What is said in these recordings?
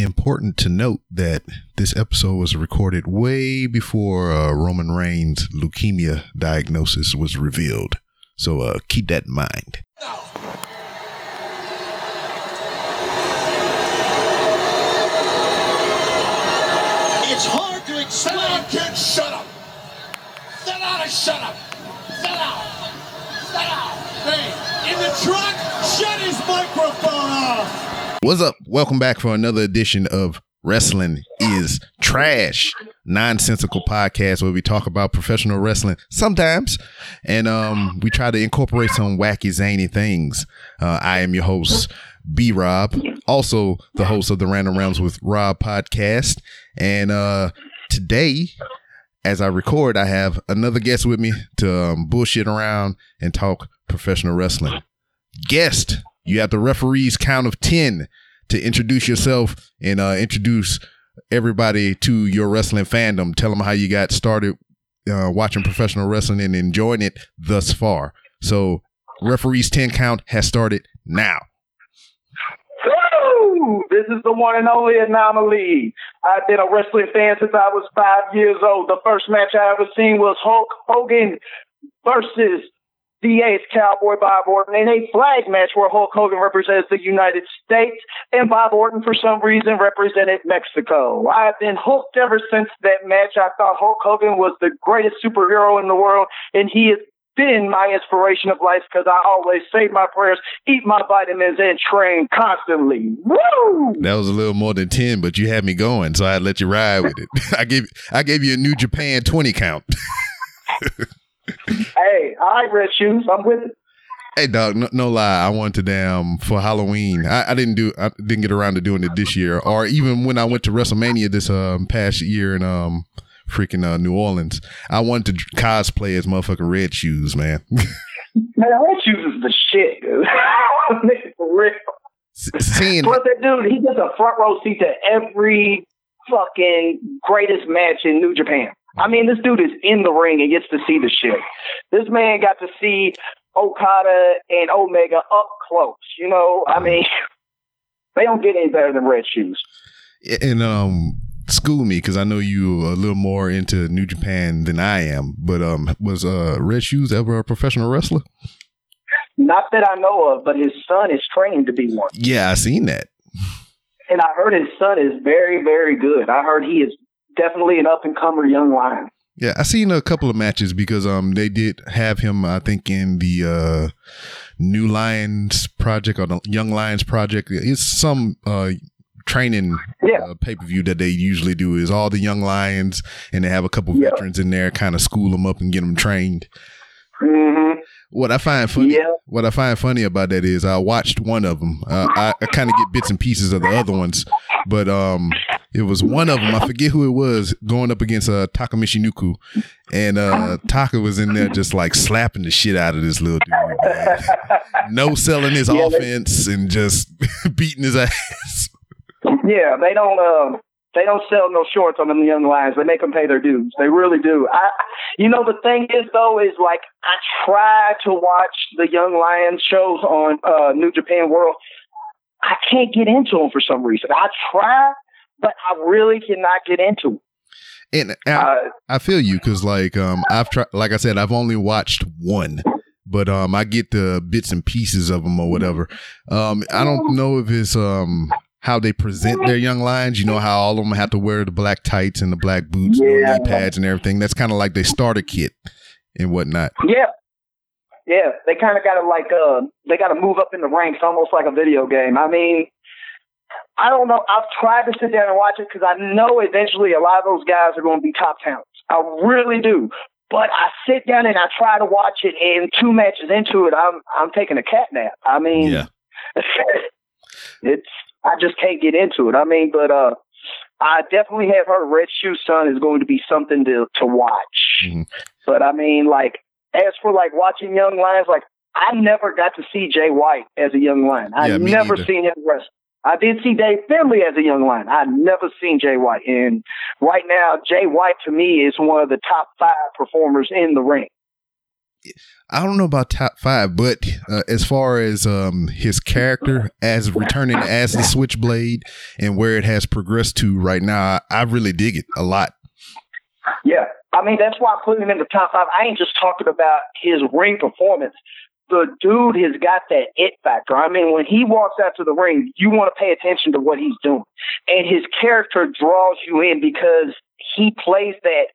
Important to note that this episode was recorded way before uh, Roman Reigns' leukemia diagnosis was revealed. So uh, keep that in mind. It's hard to explain. Down, kid. Shut up. Sit down and shut up. Sit down. Sit down. Hey, in the truck, shut his microphone off. What's up? Welcome back for another edition of Wrestling is Trash, nonsensical podcast where we talk about professional wrestling sometimes, and um, we try to incorporate some wacky, zany things. Uh, I am your host, B Rob, also the host of the Random Rounds with Rob podcast, and uh, today. As I record, I have another guest with me to um, bullshit around and talk professional wrestling. Guest, you have the referee's count of 10 to introduce yourself and uh, introduce everybody to your wrestling fandom. Tell them how you got started uh, watching professional wrestling and enjoying it thus far. So, referee's 10 count has started now. Woo! This is the one and only anomaly. I've been a wrestling fan since I was five years old. The first match I ever seen was Hulk Hogan versus the Ace Cowboy Bob Orton in a flag match where Hulk Hogan represents the United States and Bob Orton for some reason represented Mexico. I've been hooked ever since that match. I thought Hulk Hogan was the greatest superhero in the world and he has been my inspiration of life because I always say my prayers, eat my vitamins, and train constantly. Woo! That was a little more than 10, but you had me going, so I let you ride with it. I gave I gave you a New Japan 20 count. Hey, all right, Red Shoes, I'm with it. Hey dog, no, no lie. I wanted to damn for Halloween. I, I didn't do. I didn't get around to doing it this year, or even when I went to WrestleMania this um past year in um freaking uh, New Orleans. I wanted to cosplay as motherfucking Red Shoes, man. Man, Red Shoes is the shit, dude. For real. Seeing Plus, that dude, he gets a front row seat to every fucking greatest match in New Japan. I mean, this dude is in the ring and gets to see the shit. This man got to see Okada and Omega up close. You know, I mean, they don't get any better than Red Shoes. and um school me because I know you a little more into New Japan than I am. But um, was uh Red Shoes ever a professional wrestler? Not that I know of, but his son is trained to be one. Yeah, I seen that. And I heard his son is very, very good. I heard he is definitely an up and comer young lion. Yeah, I seen a couple of matches because um they did have him I think in the uh New Lions project or the Young Lions project. It's some uh training Yeah. uh, pay per view that they usually do is all the young lions and they have a couple Yeah. veterans in there, kind of school them up and get them trained. hmm What I find funny, Yeah. what I find funny about that is I watched one of them. Uh, I, I kind of get bits and pieces of the other ones, but um, it was one of them. I forget who it was going up against uh Taka Michinoku, and uh Taka was in there just like slapping the shit out of this little dude. No selling his Yeah, they- offense and just beating his ass. Yeah, they don't. Uh, they don't sell no shorts on them young lions. They make them pay their dues. They really do. I, you know, the thing is though, is like I try to watch the young lions shows on uh, New Japan World. I can't get into them for some reason. I try, but I really cannot get into. 'em. And I, Uh, I feel you because like um I've tried like I said I've only watched one, but um I get the bits and pieces of them or whatever. Um I don't know if it's um how they present their young lions. You know how all of them have to wear the black tights and the black boots, and Yeah. the knee pads and everything. That's kind of like their starter kit and whatnot. Yeah. Yeah, they kind of got to like uh they got to move up in the ranks almost like a video game. I mean, I don't know. I've tried to sit down and watch it because I know eventually a lot of those guys are going to be top talents. I really do. But I sit down and I try to watch it, and two matches into it, I'm I'm taking a cat nap. I mean, Yeah. it's I just can't get into it. I mean, but uh, I definitely have heard Red Shoe Son is going to be something to to watch. Mhm. But I mean, like as for like watching young lions, like I never got to see Jay White as a young lion. I Yeah, never neither. seen him wrestle. I did see Dave Finlay as a young lion. I never seen Jay White, and right now Jay White to me is one of the top five performers in the ring. I don't know about top five, but uh, as far as um, his character as returning as the Switchblade and where it has progressed to right now, I, I really dig it a lot. Yeah, I mean that's why I put him in the top five. I ain't just talking about his ring performance. The dude has got that it factor. I mean, when he walks out to the ring, you want to pay attention to what he's doing, and his character draws you in because he plays that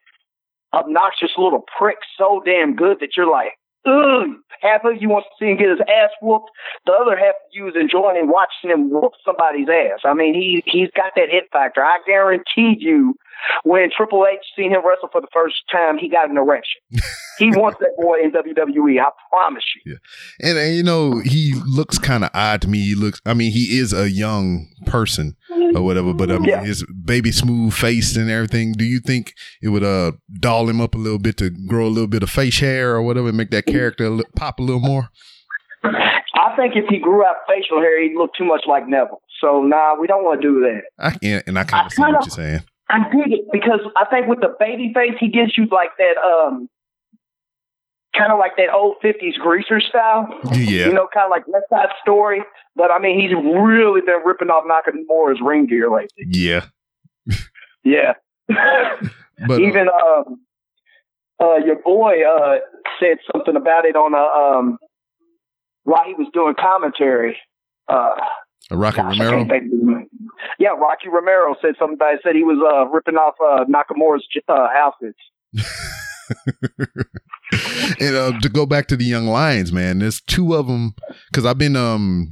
obnoxious little prick so damn good that you're like, ugh. Half of you wants to see him get his ass whooped. The other half of you is enjoying watching him whoop somebody's ass. I mean, he he's got that hit factor. I guarantee you, when Triple H seen him wrestle for the first time, he got an erection. he wants that boy in WWE. I promise you. Yeah, and, and you know he looks kind of odd to me. He looks. I mean, he is a young person or whatever, but I mean, Yeah. his baby smooth face and everything. Do you think it would uh doll him up a little bit to grow a little bit of face hair or whatever, and make that character pop a little more? I think if he grew out facial hair, he'd look too much like Neville. So nah, we don't want to do that. I can't, and I kind of see what you're saying. I dig it because I think with the baby face, he gives you like that, um, kind of like that old fifties greaser style. Yeah, You know, kind of like West Side Story. But I mean, he's really been ripping off Knocking Nakamura's ring gear lately. yeah, Yeah. but uh, Even um, uh, your boy uh, said something about it on a um, while he was doing commentary. Uh, uh, Rocky gosh, Romero. can't think of his name. Yeah, Rocky Romero said something it. Said he was uh, ripping off uh, Nakamura's uh, outfits. and uh, to go back to the young lions, man, there's two of them because I've been um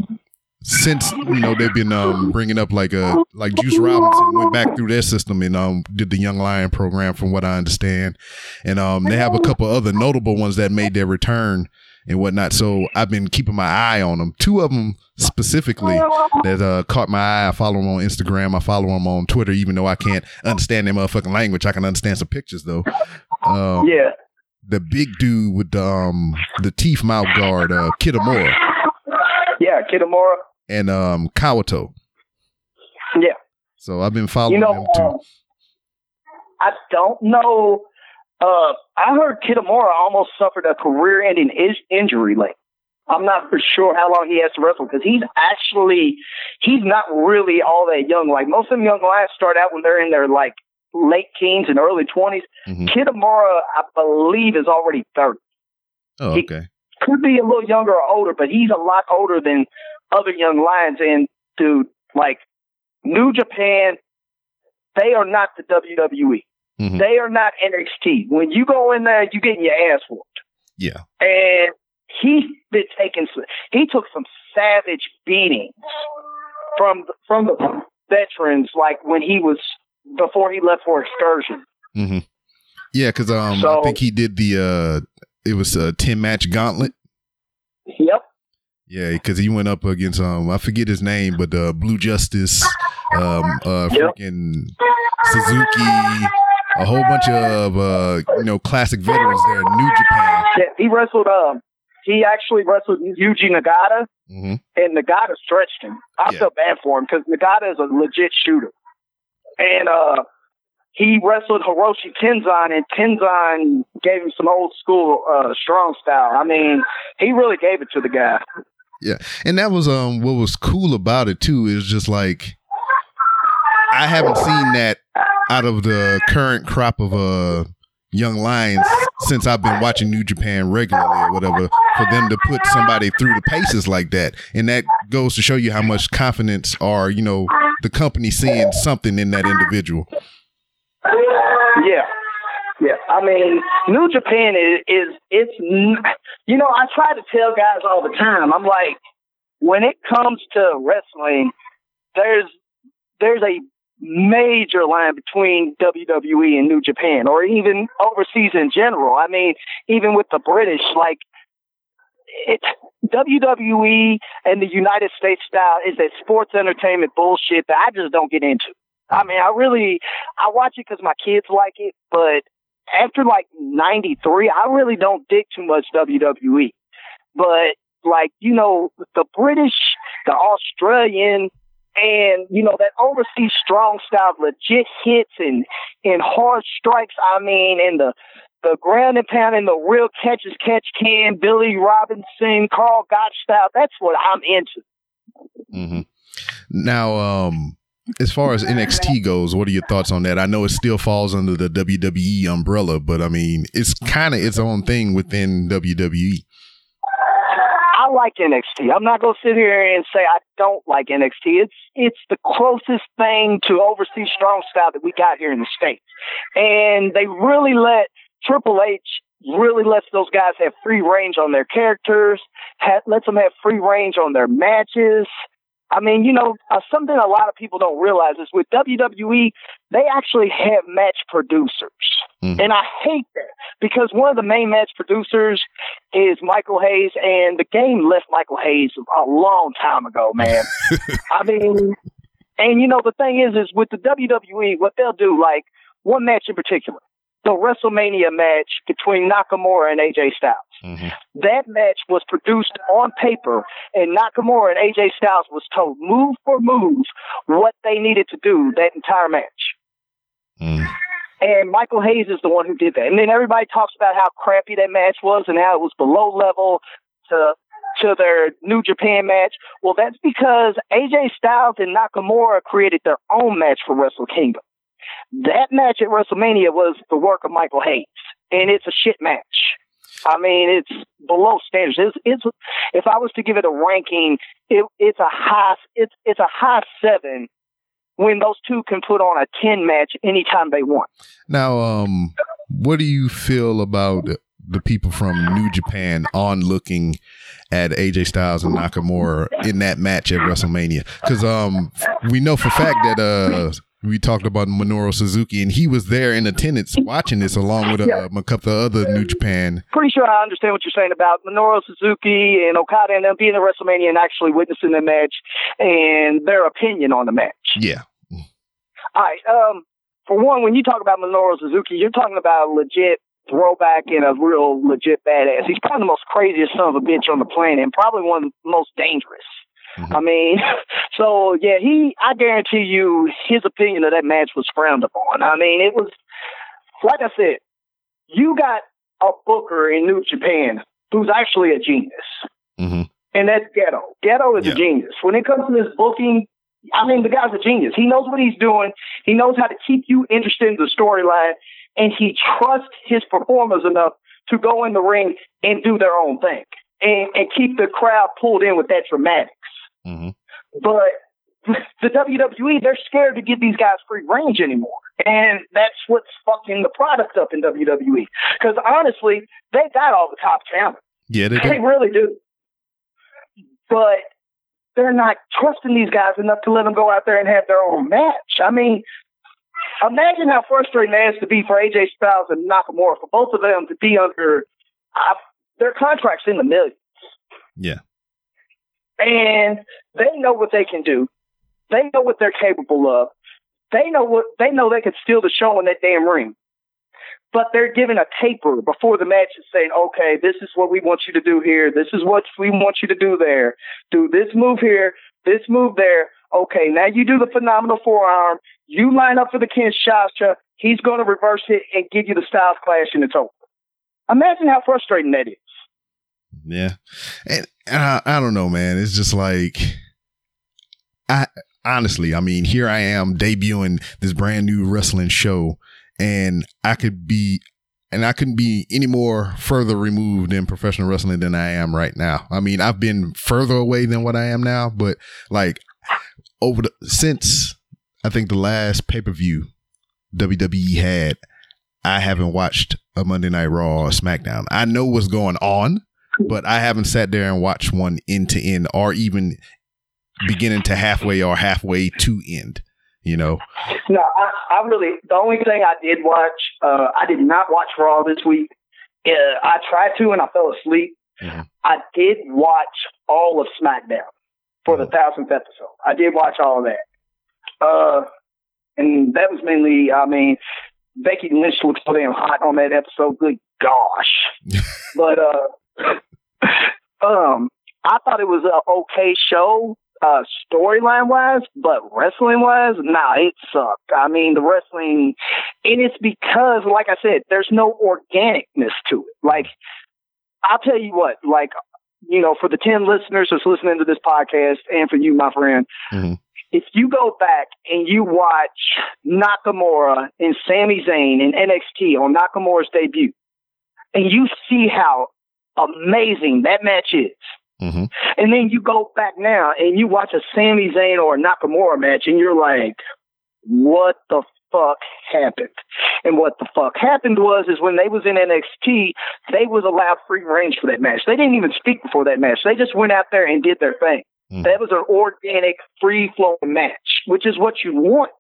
since you know they've been um bringing up like a like Juice Robinson went back through their system and um did the young lion program from what I understand, and um they have a couple other notable ones that made their return and whatnot. So I've been keeping my eye on them. Two of them specifically that uh, caught my eye. I follow them on Instagram. I follow them on Twitter, even though I can't understand their motherfucking language. I can understand some pictures though. Um, Yeah. the big dude with the um the teeth mouth guard, uh Kitamura Yeah, Kitamura. and um Kawato. Yeah. So I've been following You them too. um, I don't know. Uh, I heard Kitamura almost suffered a career-ending is- injury. Like, I'm not for sure how long he has to wrestle because he's actually he's not really all that young. Like most of them young lions start out when they're in their like late teens and early 20s. Mhm. Kitamura, I believe, is already 30. Oh, he- okay. Could be a little younger or older, but he's a lot older than other young lions. And dude, like New Japan, they are not the WWE. Mhm. They are not NXT. When you go in there, you getting your ass whooped. Yeah. And he's been taking some, he took some savage beatings from from the veterans, like when he was before he left for excursion. hmm Yeah, because um I think he did the uh it was a ten match gauntlet. Yep. Yeah, because he went up against um I forget his name, but uh Blue Justice, um uh Yep. freaking Suzuki, a whole bunch of uh you know classic veterans there, in New Japan. Yeah, he wrestled. Um, he actually wrestled Yuji Nagata, hmm and Nagata stretched him. I Yeah. feel bad for him because Nagata is a legit shooter, and uh, he wrestled Hiroshi Tenzan, and Tenzan gave him some old school uh, strong style. I mean, he really gave it to the guy. Yeah, and that was um what was cool about it too is just like I haven't seen that out of the current crop of uh young lions since I've been watching New Japan regularly or whatever for them to put somebody through the paces like that. And that goes to show you how much confidence or, you know, the company seeing something in that individual. Yeah. Yeah, I mean, New Japan is, is it's, you know, I try to tell guys all the time. I'm like, when it comes to wrestling, there's there's a major line between WWE and New Japan, or even overseas in general. I mean, even with the British, like it, WWE and the United States style is that sports entertainment bullshit that I just don't get into. I mean, I really I watch it because my kids like it, but after like '93, I really don't dig too much WWE. But like you know, the British, the Australian, and you know that overseas strong style, legit hits and and hard strikes. I mean, and the the ground and pounding, the real catch as catch can, Billy Robinson, Karl Gotch style. That's what I'm into. Mm-hmm. Now, um, as far as NXT goes, what are your thoughts on that? I know it still falls under the WWE umbrella, but I mean, it's kind of its own thing within WWE. Like NXT. I'm not going to sit here and say I don't like NXT. It's it's the closest thing to overseas strong style that we got here in the states, and they really let Triple H really lets those guys have free range on their characters, ha- lets them have free range on their matches. I mean, you know, uh, something a lot of people don't realize is with WWE, they actually have match producers. Mm-hmm. And I hate that because one of the main match producers is Michael Hayes, and the game left Michael Hayes a long time ago, man. I mean, and you know, the thing is, is with the WWE, what they'll do, like one match in particular, the WrestleMania match between Nakamura and AJ Styles. Mm-hmm. That match was produced on paper, and Nakamura and AJ Styles was told move for move what they needed to do that entire match. Mm. And Michael Hayes is the one who did that. And then everybody talks about how crappy that match was and how it was below level to to their New Japan match. Well, that's because AJ Styles and Nakamura created their own match for Wrestle Kingdom. That match at WrestleMania was the work of Michael Hayes, and it's a shit match. I mean, it's below standards. It's, it's if I was to give it a ranking, it, it's a high it's it's a high seven when those two can put on a ten match anytime they want. Now, um, what do you feel about the people from New Japan on looking at AJ Styles and Nakamura in that match at WrestleMania? Because um, we know for fact that uh we talked about Minoru Suzuki, and he was there in attendance watching this along with yeah. a couple of other New Japan. Pretty sure I understand what you're saying about Minoru Suzuki and Okada and them being at WrestleMania and actually witnessing the match and their opinion on the match. Yeah. All right. Um, for one, when you talk about Minoru Suzuki, you're talking about a legit throwback and a real legit badass. He's probably the most craziest son of a bitch on the planet and probably one of the most dangerous. Mm-hmm. I mean, so yeah, he, I guarantee you his opinion of that match was frowned upon. I mean, it was, like I said, you got a booker in New Japan who's actually a genius. Mm-hmm. And that's Gedo. Gedo is yeah. a genius. When it comes to this booking, I mean, the guy's a genius. He knows what he's doing. He knows how to keep you interested in the storyline, and he trusts his performers enough to go in the ring and do their own thing and, and keep the crowd pulled in with that dramatics. Mm-hmm. But the WWE, they're scared to give these guys free range anymore. And that's what's fucking the product up in WWE. Because honestly, they got all the top talent. Yeah, they, they really do. But they're not trusting these guys enough to let them go out there and have their own match. I mean, imagine how frustrating that has to be for AJ Styles and Nakamura for both of them to be under uh, their contracts in the millions. Yeah and they know what they can do. They know what they're capable of. They know what they know they can steal the show in that damn ring. But they're giving a taper before the match and saying, okay, this is what we want you to do here. This is what we want you to do there. Do this move here, this move there. Okay, now you do the phenomenal forearm. You line up for the Kinshasa. He's going to reverse it and give you the Styles Clash and it's over. Imagine how frustrating that is. Yeah. And, I, I don't know, man. It's just like, I honestly, I mean, here I am debuting this brand new wrestling show, and I could be, and I couldn't be any more further removed in professional wrestling than I am right now. I mean, I've been further away than what I am now, but like over the since I think the last pay per view WWE had, I haven't watched a Monday Night Raw or SmackDown. I know what's going on but I haven't sat there and watched one end to end or even beginning to halfway or halfway to end. You know. No, I, I really the only thing I did watch, uh, I did not watch Raw this week. Uh, I tried to and I fell asleep. Mm-hmm. I did watch all of SmackDown for the mm-hmm. thousandth episode. I did watch all of that. Uh, and that was mainly, I mean, Becky Lynch looked so damn hot on that episode. Good gosh. but, uh, um, I thought it was an okay show. uh, storyline wise, but wrestling wise, nah, it sucked. I mean, the wrestling, and it's because, like I said, there's no organicness to it. Like, I'll tell you what, like, you know, for the 10 listeners that's listening to this podcast and for you, my friend, Mhm. if you go back and you watch Nakamura and Sami Zayn in NXT on Nakamura's debut, and you see how amazing that match is, Mhm. and then you go back now and you watch a Sami Zayn or a Nakamura match and you're like, what the fuck happened? And what the fuck happened was is when they was in NXT, they was allowed free range for that match. They didn't even speak before that match. They just went out there and did their thing. Mhm. That was an organic, free flowing match, which is what you want.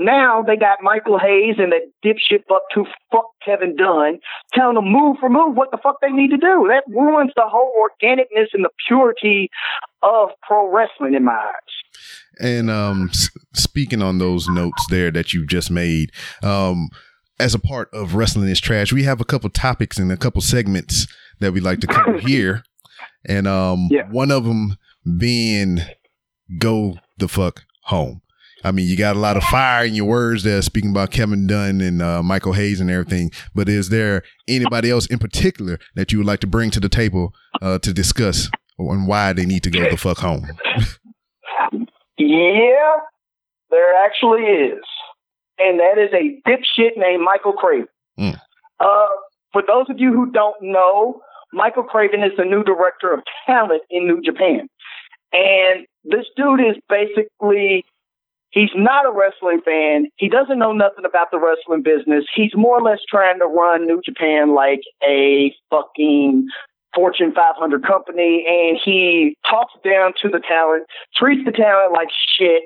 Now they got Michael Hayes and that dipshit up to fuck Kevin Dunn telling them move for move what the fuck they need to do. That ruins the whole organicness and the purity of pro wrestling in my eyes. And um, speaking on those notes there that you just made, um, as a part of Wrestling is Trash, we have a couple topics and a couple segments that we like to cover here. And um, Yeah. one of them being go the fuck home. I mean, you got a lot of fire in your words there, speaking about Kevin Dunn and uh, Michael Hayes and everything. But is there anybody else in particular that you would like to bring to the table uh, to discuss on why they need to go the fuck home? Yeah, there actually is. And that is a dipshit named Michael Craven. Mm. Uh, for those of you who don't know, Michael Craven is the new director of talent in New Japan. And this dude is basically, he's not a wrestling fan. He doesn't know nothing about the wrestling business. He's more or less trying to run New Japan like a fucking Fortune 500 company. And he talks down to the talent, treats the talent like shit.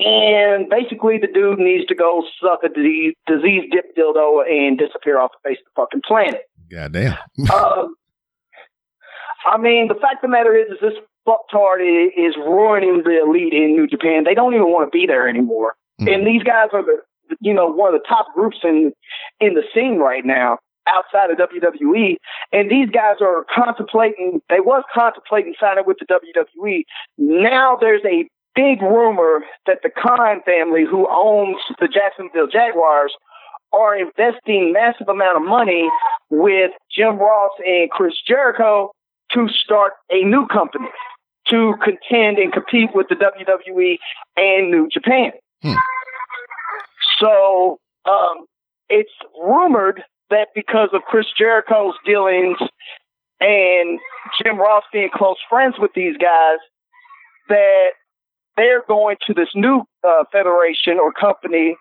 And basically, the dude needs to go suck a disease, disease dip dildo and disappear off the face of the fucking planet. Goddamn. um, I mean, the fact of the matter is, is this fucktard is ruining the elite in New Japan. They don't even want to be there anymore. Mhm. And these guys are the, you know, one of the top groups in in the scene right now outside of WWE. And these guys are contemplating. They was contemplating signing with the WWE. Now there's a big rumor that the Khan family, who owns the Jacksonville Jaguars, are investing massive amount of money with Jim Ross and Chris Jericho to start a new company to contend and compete with the WWE and New Japan. Hmm. So um, it's rumored that because of Chris Jericho's dealings and Jim Ross being close friends with these guys, that they're going to this new uh, federation or company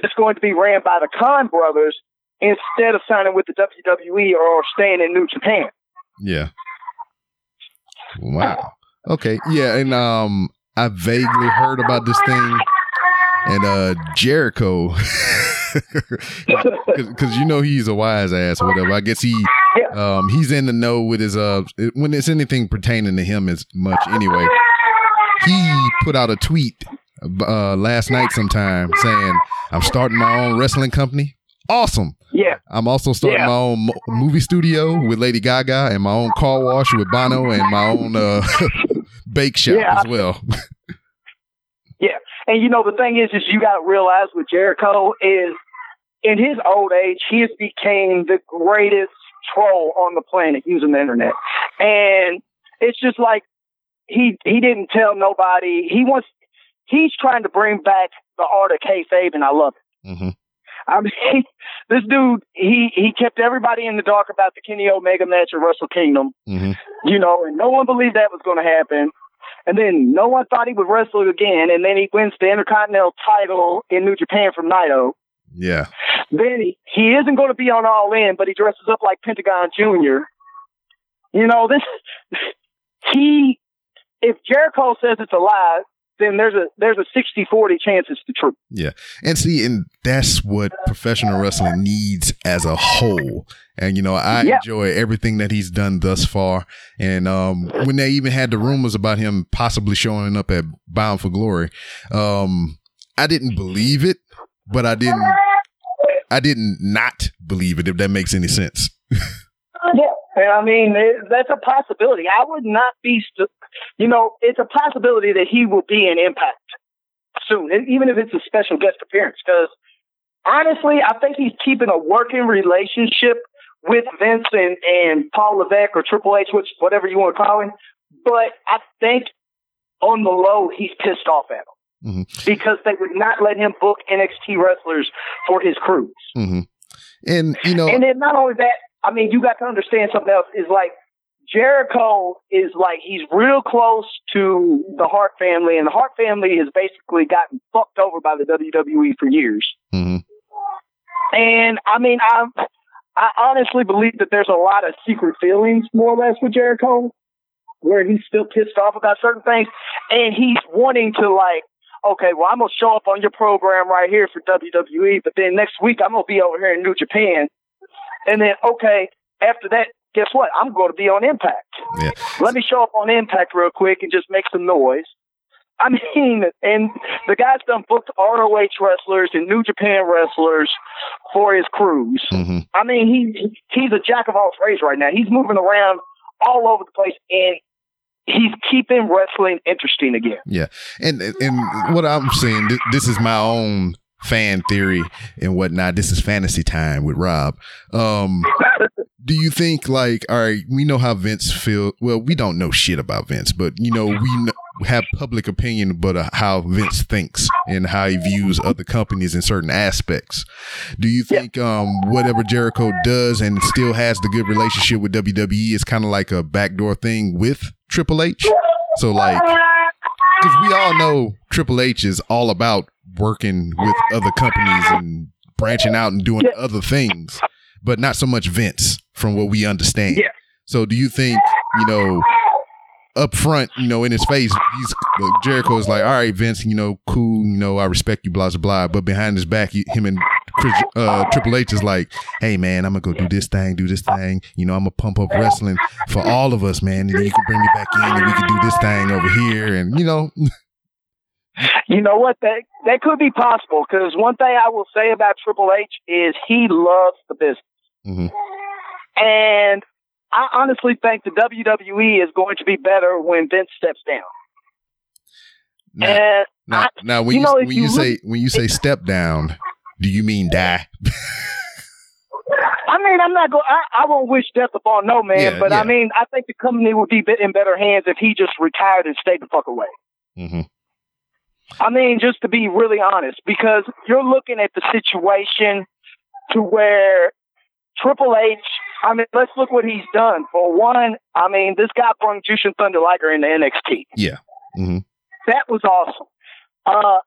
that's going to be ran by the Khan brothers instead of signing with the WWE or staying in New Japan. Yeah. Wow. Okay. Yeah, and um I vaguely heard about this thing and uh Jericho cuz you know he's a wise ass or whatever. I guess he um he's in the know with his uh when it's anything pertaining to him as much anyway. He put out a tweet uh last night sometime saying I'm starting my own wrestling company. Awesome. Yeah, I'm also starting Yeah. my own mo- movie studio with Lady Gaga and my own car wash with Bono and my own uh, bake shop Yeah. as well. Yeah. And you know the thing is, is you got to realize with Jericho is in his old age, he has became the greatest troll on the planet using the internet, and it's just like he he didn't tell nobody. He wants he's trying to bring back the art of kayfabe, and I love it. hmm I mean, this dude, he he kept everybody in the dark about the Kenny Omega match at Wrestle Kingdom, hmm you know, and no one believed that was going to happen. And then no one thought he would wrestle again, and then he wins the Intercontinental title in New Japan from Naito. Yeah. Then he, he isn't going to be on All In, but he dresses up like Pentagon Junior. You know, this he if Jericho says it's a lie, then there's a there's a 60-40 chance it's the truth. Yeah. And see, and that's what professional wrestling needs as a whole. And you know, I Yeah. enjoy everything that he's done thus far. And um, when they even had the rumors about him possibly showing up at Bound for Glory, um, I didn't believe it, but I didn't. I didn't not believe it. If that makes any sense. And I mean, it, that's a possibility. I would not be, st- you know, it's a possibility that he will be in Impact soon, even if it's a special guest appearance. Because honestly, I think he's keeping a working relationship with Vince and, and Paul Levesque or Triple H, which whatever you want to call him. But I think on the low, he's pissed off at him mm-hmm. because they would not let him book NXT wrestlers for his cruise. Mm-hmm. And you know, and then not only that, I mean, you got to understand something else is like Jericho is like he's real close to the Hart family, and the Hart family has basically gotten fucked over by the WWE for years. Mm-hmm. And I mean, I I honestly believe that there's a lot of secret feelings, more or less, with Jericho, where he's still pissed off about certain things, and he's wanting to like, okay, well, I'm gonna show up on your program right here for WWE, but then next week I'm gonna be over here in New Japan, and then okay, after that, guess what? I'm going to be on Impact. Yeah. Let me show up on Impact real quick and just make some noise. I mean, and the guy's done booked ROH wrestlers and New Japan wrestlers for his cruise. Mm-hmm. I mean, he he's a jack of all trades right now. He's moving around all over the place, and he's keeping wrestling interesting again. Yeah, and and what I'm saying, this is my own fan theory and whatnot. This is fantasy time with Rob. Um, do you think like, all right, we know how Vince feel. Well, we don't know shit about Vince, but you know, we have public opinion about uh, how Vince thinks and how he views other companies in certain aspects. Do you think um, whatever Jericho does and still has the good relationship with WWE is kind of like a backdoor thing with Triple H? So like, because we all know Triple H is all about working with other companies and branching out and doing yeah. other things, but not so much Vince from what we understand. Yeah. So do you think, you know, up front, you know, in his face, he's Jericho is like, all right, Vince, you know, cool, you know, I respect you, blah blah blah. But behind his back, he, him and Chris, uh, Triple H is like, hey man, I'm gonna go do this thing, do this thing. You know, I'm gonna pump up wrestling for all of us, man. And then you can bring me back in, and we can do this thing over here, and you know. You know what? That that could be possible because one thing I will say about Triple H is he loves the business, mm-hmm. and I honestly think the WWE is going to be better when Vince steps down. Now, and now, I, now when you, know, when you, you say when you say step down, do you mean die? I mean, I'm not going. I, I won't wish death upon no man, yeah, but yeah. I mean, I think the company would be in better hands if he just retired and stayed the fuck away. Mm-hmm. I mean, just to be really honest, because you're looking at the situation to where Triple H. I mean, let's look what he's done. For one, I mean, this guy brought Jushin Thunder Liger into NXT. Yeah. Mm-hmm. That was awesome. Uh,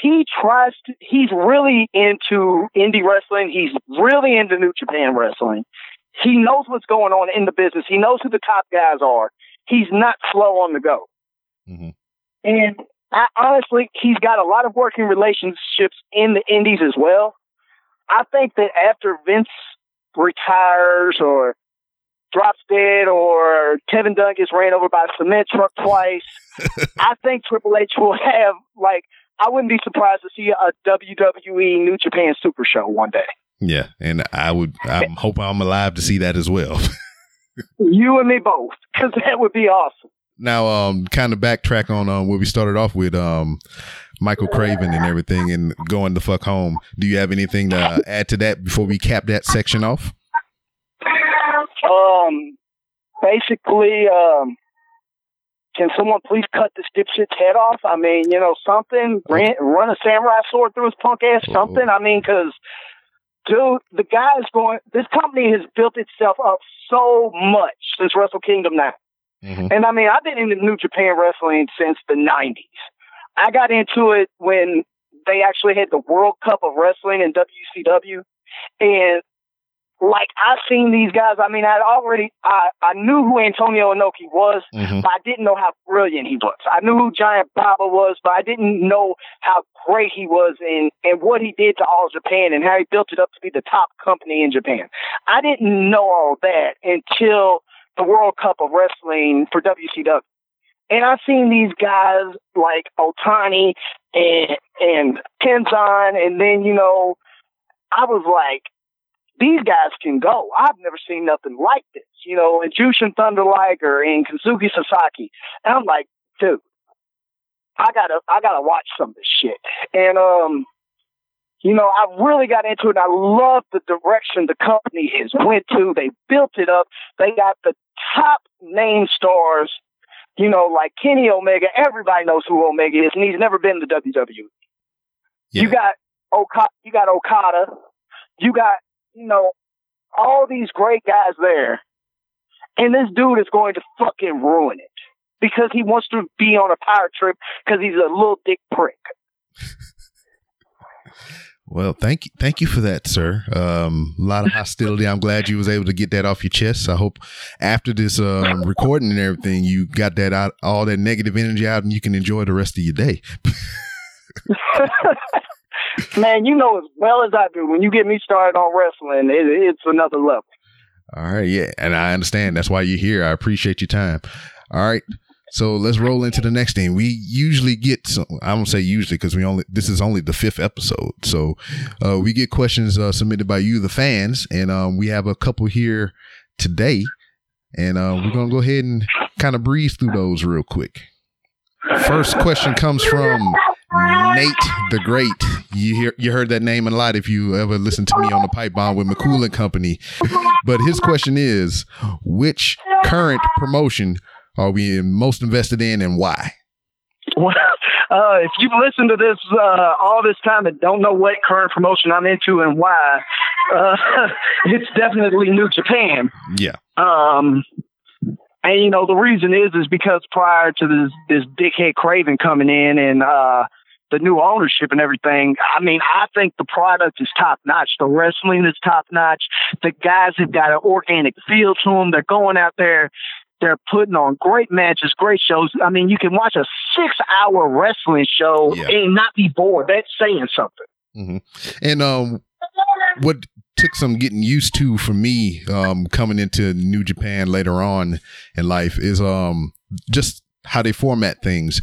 he tries to, he's really into indie wrestling. He's really into New Japan wrestling. He knows what's going on in the business. He knows who the top guys are. He's not slow on the go. Mm-hmm. And I, honestly, he's got a lot of working relationships in the indies as well. I think that after Vince retires or drops dead or Kevin Dunn gets ran over by a cement truck twice, I think Triple H will have like I wouldn't be surprised to see a WWE New Japan Super Show one day. Yeah, and I would. I'm hoping I'm alive to see that as well. you and me both, because that would be awesome. Now, um, kind of backtrack on um, where we started off with um, Michael Craven and everything, and going the fuck home. Do you have anything to add to that before we cap that section off? Um, basically, um, can someone please cut this dipshit's head off? I mean, you know, something. Run, run a samurai sword through his punk ass. Something. I mean, because dude, the guy's going. This company has built itself up so much since Wrestle Kingdom now. Mm-hmm. And I mean, I've been into New Japan Wrestling since the 90s. I got into it when they actually had the World Cup of Wrestling in WCW. And like I've seen these guys. I mean, I already I I knew who Antonio Inoki was, mm-hmm. but I didn't know how brilliant he was. I knew who Giant Baba was, but I didn't know how great he was and and what he did to all Japan and how he built it up to be the top company in Japan. I didn't know all that until the World Cup of Wrestling for WCW. And I've seen these guys like Otani and and Tenzan, and then you know, I was like, these guys can go. I've never seen nothing like this, you know, and Jushin Thunder Liger and Kazuki Sasaki. And I'm like, dude, I gotta, I gotta watch some of this shit. And, um, you know, I really got into it. I love the direction the company has went to. They built it up. They got the top name stars, you know, like Kenny Omega. Everybody knows who Omega is, and he's never been to WWE. Yeah. You got Okada, you got Okada, you got, you know, all these great guys there. And this dude is going to fucking ruin it because he wants to be on a power trip because he's a little dick prick. Well, thank you, thank you for that, sir. Um, a lot of hostility. I'm glad you was able to get that off your chest. I hope after this um, recording and everything, you got that out, all that negative energy out, and you can enjoy the rest of your day. Man, you know as well as I do, when you get me started on wrestling, it, it's another level. All right, yeah, and I understand. That's why you're here. I appreciate your time. All right. So let's roll into the next thing. We usually get some, I don't say usually because we only, this is only the fifth episode. So, uh, we get questions, uh, submitted by you, the fans. And, um, we have a couple here today and, uh, we're going to go ahead and kind of breeze through those real quick. First question comes from Nate the Great. You hear, you heard that name a lot if you ever listened to me on the pipe bomb with McCool and Company. But his question is, which current promotion are we most invested in and why? Well, uh, if you've listened to this uh, all this time and don't know what current promotion I'm into and why, uh, it's definitely New Japan. Yeah. Um, and you know the reason is is because prior to this this dickhead Craven coming in and uh, the new ownership and everything, I mean I think the product is top notch. The wrestling is top notch. The guys have got an organic feel to them. They're going out there they're putting on great matches, great shows. I mean, you can watch a six hour wrestling show Yeah. and not be bored. That's saying something. hmm And um, what took some getting used to for me um, coming into New Japan later on in life is um just how they format things.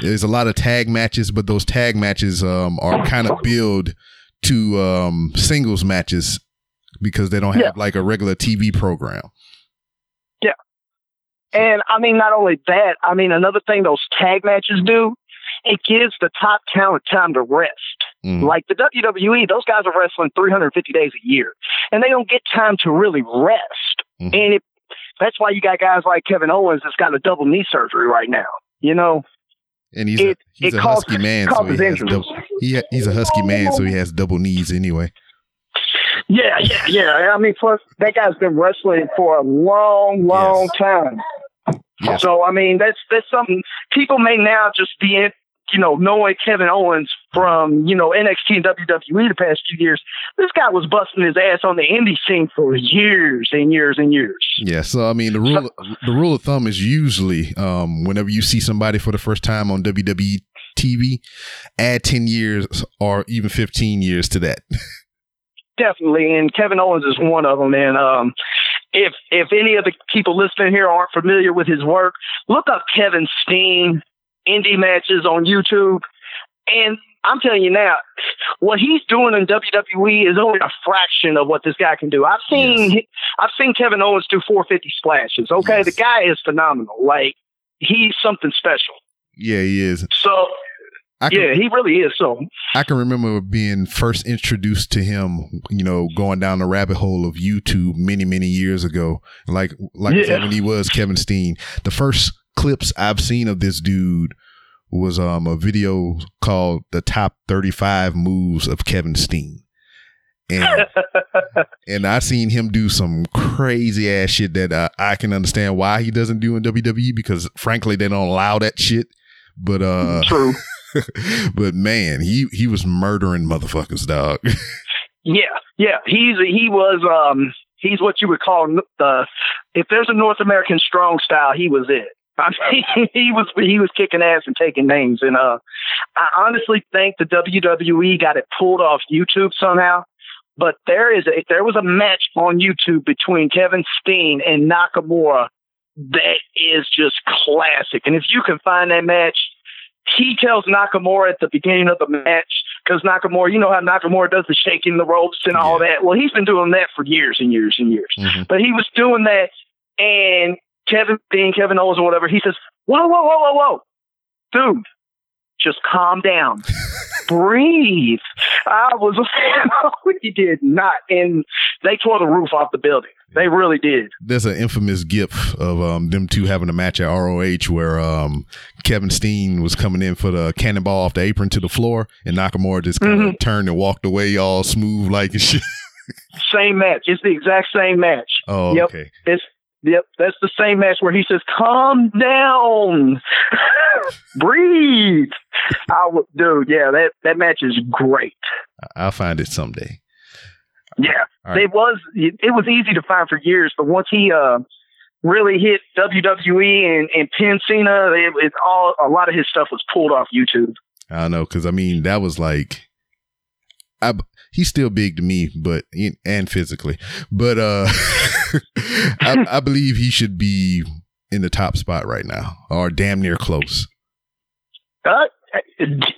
There's a lot of tag matches, but those tag matches um, are kind of billed to um, singles matches because they don't have Yeah. like a regular TV program. And I mean, not only that, I mean, another thing those tag matches do, it gives the top talent time to rest. Mhm. Like the WWE, those guys are wrestling 350 days a year, and they don't get time to really rest. Mhm. And it, that's why you got guys like Kevin Owens that's got a double knee surgery right now. You know, And he's It- a, he's a cause- husky man, so he has double, he he's a husky man, so he has double knees anyway. Yeah, yeah, yeah. I mean, plus that guy's been wrestling for a long, long Yes. time. Yes. So I mean, that's that's something people may now just be in, you know, knowing Kevin Owens from you know NXT and WWE the past few years. This guy was busting his ass on the indie scene for years and years and years. Yeah, so I mean the rule the rule of thumb is usually um, whenever you see somebody for the first time on WWE TV, add ten years or even fifteen years to that. Definitely, and Kevin Owens is one of them. And um, if if any of the people listening here aren't familiar with his work, look up Kevin Steen indie matches on YouTube. And I'm telling you now, what he's doing in WWE is only a fraction of what this guy can do. I've seen I've seen Kevin Owens do 450 splashes. Okay, Yes. the guy is phenomenal. Like he's something special. Yeah, he is. So I can, yeah, he really is. So I can remember being first introduced to him, you know, going down the rabbit hole of YouTube many, many years ago. Like, like Yeah. when he was Kevin Steen, the first clips I've seen of this dude was um a video called "The Top 35 Moves of Kevin Steen," and and I seen him do some crazy ass shit that uh, I can understand why he doesn't do in WWE because frankly they don't allow that shit. But uh, true. but man, he he was murdering motherfuckers, dog. Yeah, yeah. He's he was um he's what you would call the if there's a North American strong style, he was it. I mean, he was he was kicking ass and taking names, and uh, I honestly think the WWE got it pulled off YouTube somehow. But there is a there was a match on YouTube between Kevin Steen and Nakamura that is just classic. And if you can find that match, he tells Nakamura at the beginning of the match, because Nakamura, you know how Nakamura does the shaking the ropes and all that. Well, he's been doing that for years and years and years. Mhm. But he was doing that, and Kevin being Kevin Owens or whatever, he says, "Whoa, whoa, whoa, whoa, whoa, dude, just calm down, breathe." I was, he did not, and they tore the roof off the building. They really did. There's an infamous gif of um, them two having a match at ROH where um, Kevin Steen was coming in for the cannonball off the apron to the floor, and Nakamura just kind of Mhm. turned and walked away all smooth like and shit. Same match. It's the exact same match. Oh, Yep. okay. It's yep, that's the same match where he says, "Calm down, breathe." I would, dude. Yeah, that that match is great. I'll find it someday. Yeah, right. it was it was easy to find for years, but once he uh really hit WWE and and pinned Cena, it, it all a lot of his stuff was pulled off YouTube. I don't know because I mean that was like, I he's still big to me, but and physically, but uh, I, I believe he should be in the top spot right now or damn near close. Uh,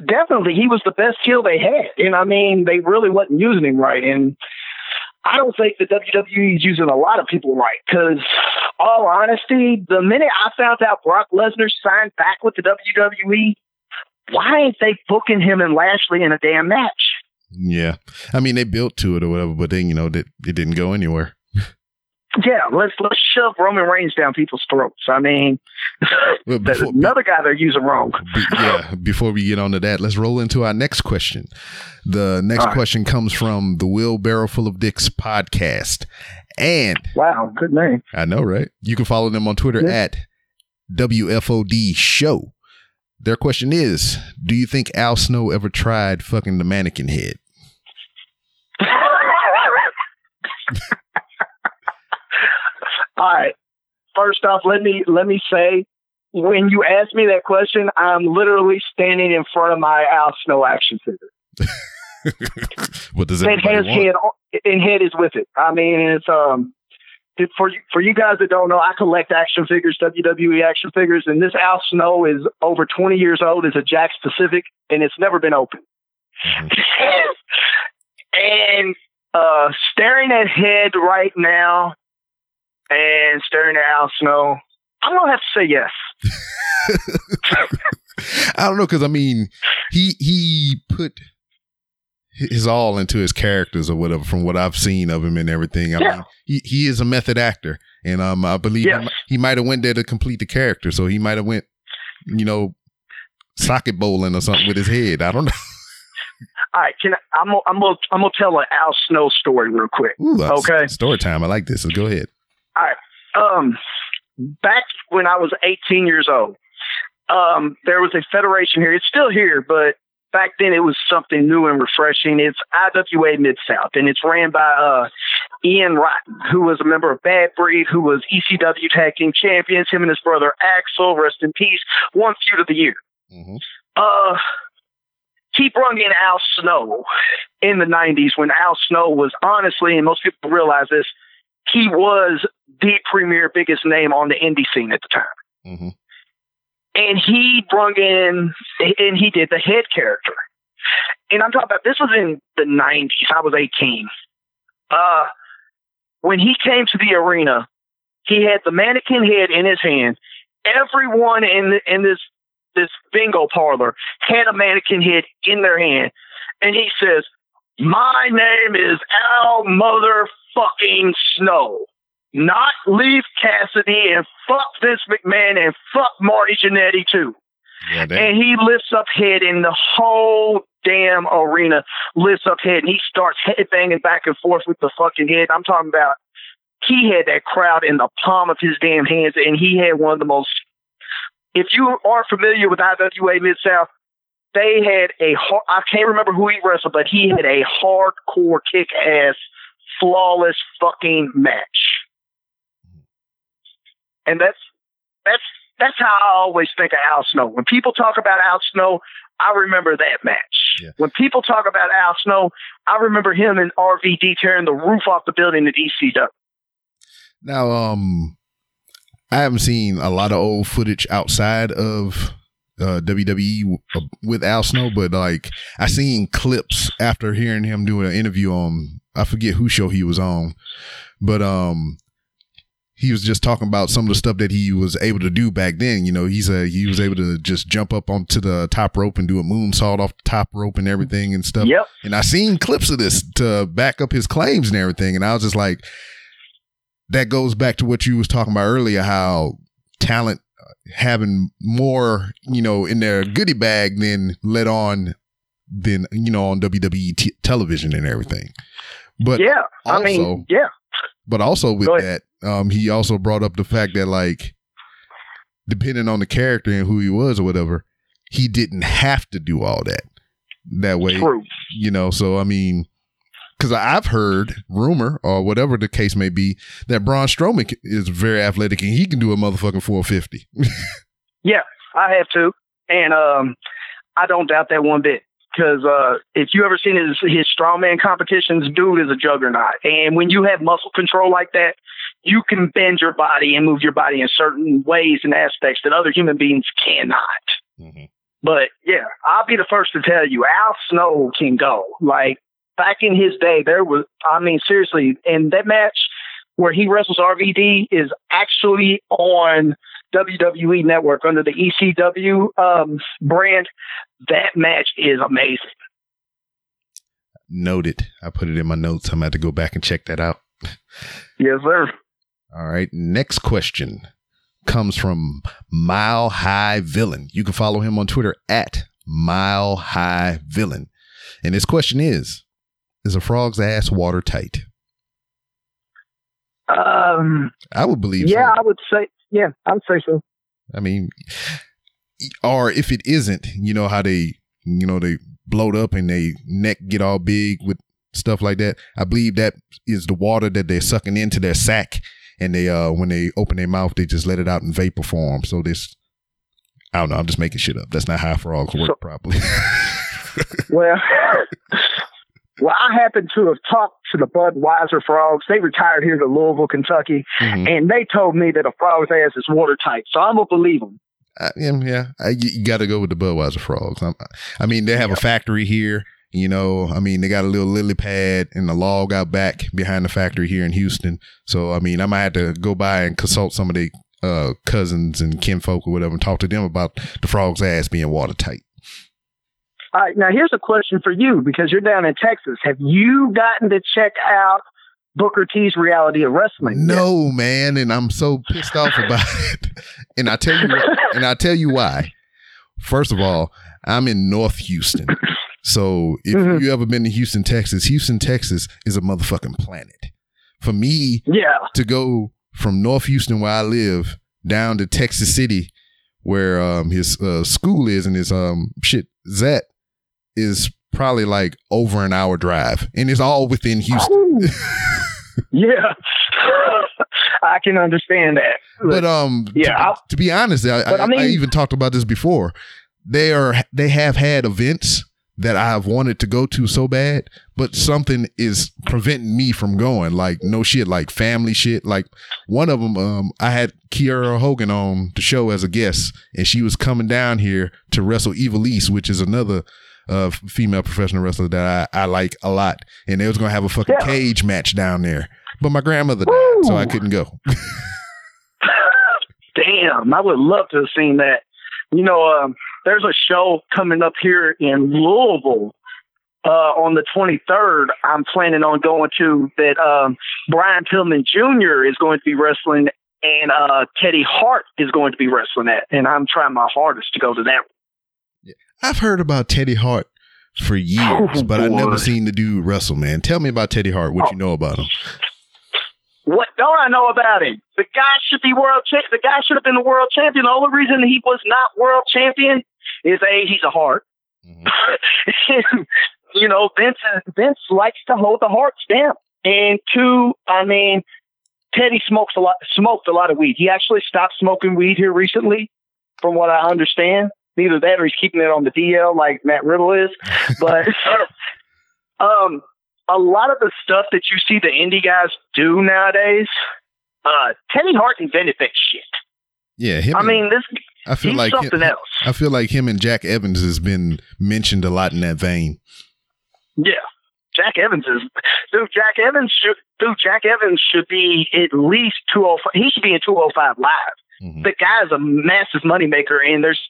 definitely, he was the best heel they had, and I mean, they really wasn't using him right. And I don't think the WWE is using a lot of people right. Because, all honesty, the minute I found out Brock Lesnar signed back with the WWE, why ain't they booking him and Lashley in a damn match? Yeah, I mean they built to it or whatever, but then you know that it didn't go anywhere. Yeah, let's let's shove Roman Reigns down people's throats. I mean, Well, before- another guy they're using wrong. Be- yeah, before we get on to that, let's roll into our next question. The next right. question comes from the Wheelbarrow Full of Dicks podcast. And Wow, good name. I know, right? You can follow them on Twitter Yeah. at WFOD Show. Their question is Do you think Al Snow ever tried fucking the mannequin head? All right. First off, let me let me say, when you ask me that question, I'm literally standing in front of my Al Snow action figure. what does And his want? head and head is with it. I mean, it's um. For you, for you guys that don't know, I collect action figures, WWE action figures, and this Al Snow is over 20 years old. It's a Jakks Pacific, and it's never been opened. Mhm. and uh, staring at head right now, and staring at Al Snow, I'm gonna have to say yes. I don't know because I mean he he put his all into his characters or whatever from what I've seen of him and everything. I Yeah. mean he, he is a method actor and um I believe Yes. he, he might have went there to complete the character so he might have went you know socket bowling or something with his head. I don't know. All right, can I, I'm gonna, I'm gonna I'm gonna tell an Al Snow story real quick. Ooh, Okay. story time. I like this. So go ahead. All right. Um, back when I was 18 years old, um, there was a federation here. It's still here, but back then it was something new and refreshing. It's IWA Mid South, and it's ran by uh, Ian Rotten, who was a member of Bad Breed, who was ECW Tag Team Champions. Him and his brother Axl, rest in peace, won feud of the year. hmm Uh, he brung in Al Snow in the 90s when Al Snow was honestly, and most people realize this, he was the premier biggest name on the indie scene at the time. hmm And he brought in, and he did the head character. And I'm talking about this was in the 90s. I was 18. Uh, when he came to the arena, he had the mannequin head in his hand. Everyone in the, in this this bingo parlor had a mannequin head in their hand, and he says, "My name is Al Motherfucking Snow, not Leif Cassidy, and fuck Vince McMahon, and fuck Marty Jannetty too." Yeah, And he lifts up head in the whole damn arena lifts up head and he starts headbanging back and forth with the fucking head. I'm talking about he had that crowd in the palm of his damn hands and he had one of the most if you are familiar with IWA Mid South, they had a har- I can't remember who he wrestled, but he had a hardcore kick ass, flawless fucking match. And that's that's that's how I always think of Al Snow. When people talk about Al Snow, I remember that match. Yeah. When people talk about Al Snow, I remember him and RVD tearing the roof off the building at ECW. Now, um, I haven't seen a lot of old footage outside of uh, WWE uh, with Al Snow, but like I seen clips after hearing him do an interview on I forget who show he was on, but um he was just talking about some of the stuff that he was able to do back then. You know, he was able to just jump up onto the top rope and do a moonsault off the top rope and everything and stuff. Yep. And I seen clips of this to back up his claims and everything, and I was just like, that goes back to what you was talking about earlier, how talent uh, having more, you know, in their goodie bag than let on than you know on WWE t- television and everything. But yeah, I also- mean, yeah, but also with that, um, he also brought up the fact that like, depending on the character and who he was or whatever, he didn't have to do all that. That way, true. you know. So I mean, because I've heard rumor or whatever the case may be that Braun Strowman is very athletic and he can do a motherfucking 450. Yeah, I have to, and um, I don't doubt that one bit. Because uh, if you ever seen his his strongman competitions, dude is a juggernaut. And when you have muscle control like that, you can bend your body and move your body in certain ways and aspects that other human beings cannot. Mhm. But yeah, I'll be the first to tell you, Al Snow can go. Like back in his day, there was, I mean, seriously, and that match where he wrestles RVD is actually on WWE Network under the ECW um, brand. That match is amazing. Noted. I put it in my notes. I'm about to go back and check that out. Yes, sir. All right. Next question comes from Mile High Villain. You can follow him on Twitter at Mile High Villain. And his question is Is a frog's ass watertight? Um, I would believe yeah, so. I would say, yeah, I would say so. I mean, or if it isn't, you know how they, you know, they bloat up and they neck get all big with stuff like that. I believe that is the water that they're sucking into their sack, and they, uh, when they open their mouth, they just let it out in vapor form. So this, I don't know. I'm just making shit up. That's not how frogs work So- properly. Well, well, I happen to have talked to the Budweiser frogs. They retired here to Louisville, Kentucky, Mhm. and they told me that a frog's ass is watertight. So I'm gonna believe them. I, yeah, yeah. I, you, you got to go with the Budweiser frogs. I'm, I mean, they have a factory here. You know, I mean, they got a little lily pad and a log out back behind the factory here in Houston. So, I mean, I might have to go by and consult some of the uh, cousins and kinfolk or whatever and talk to them about the frog's ass being watertight. All right, now here's a question for you because you're down in Texas. Have you gotten to check out Booker T's reality of wrestling? yet? No, man, and I'm so pissed off about it. And I tell you, and I tell you why. First of all, I'm in North Houston, so if Mhm. you ever been to Houston, Texas, Houston, Texas is a motherfucking planet. For me Yeah. to go from North Houston, where I live, down to Texas City, where um his uh, school is, and his um shit Zet is probably like over an hour drive, and it's all within Houston. Yeah. I can understand that. But um, Yeah, to, to be honest, I, I, I mean- I even talked about this before. They are they have had events that I've wanted to go to so bad, but something is preventing me from going. Like no shit, like family shit. Like one of them, um, I had Kiera Hogan on the show as a guest, and she was coming down here to wrestle Evilise, which is another uh female professional wrestler that I, I like a lot, and they was gonna have a fucking Yeah. cage match down there. But my grandmother died, so I couldn't go. Damn, I would love to have seen that. You know, um, there's a show coming up here in Louisville uh, on the 23rd. I'm planning on going to that. Um, Brian Pillman Jr. is going to be wrestling, and uh, Teddy Hart is going to be wrestling at. And I'm trying my hardest to go to that. I've heard about Teddy Hart for years, Oh, but I never seen the dude wrestle, man. Tell me about Teddy Hart, what you know about him. What don't I know about him? The guy should be world champ. The guy should have been the world champion. The only reason he was not world champion is a he's a heart. Mhm. you know, Vince Vince likes to hold the heart stamp. And two, I mean, Teddy smokes a lot smoked a lot of weed. He actually stopped smoking weed here recently, from what I understand. Either that or he's keeping it on the DL like Matt Riddle is. But um a lot of the stuff that you see the indie guys do nowadays, uh, Teddy Hart invented that shit. Yeah, him. I and- mean, this I feel like him- something else. I feel like him and Jack Evans has been mentioned a lot in that vein. Yeah. Jack Evans is dude. Jack Evans should dude. Jack Evans should be at least two oh five. He should be in two oh five live. Mhm. The guy's a massive moneymaker, and there's,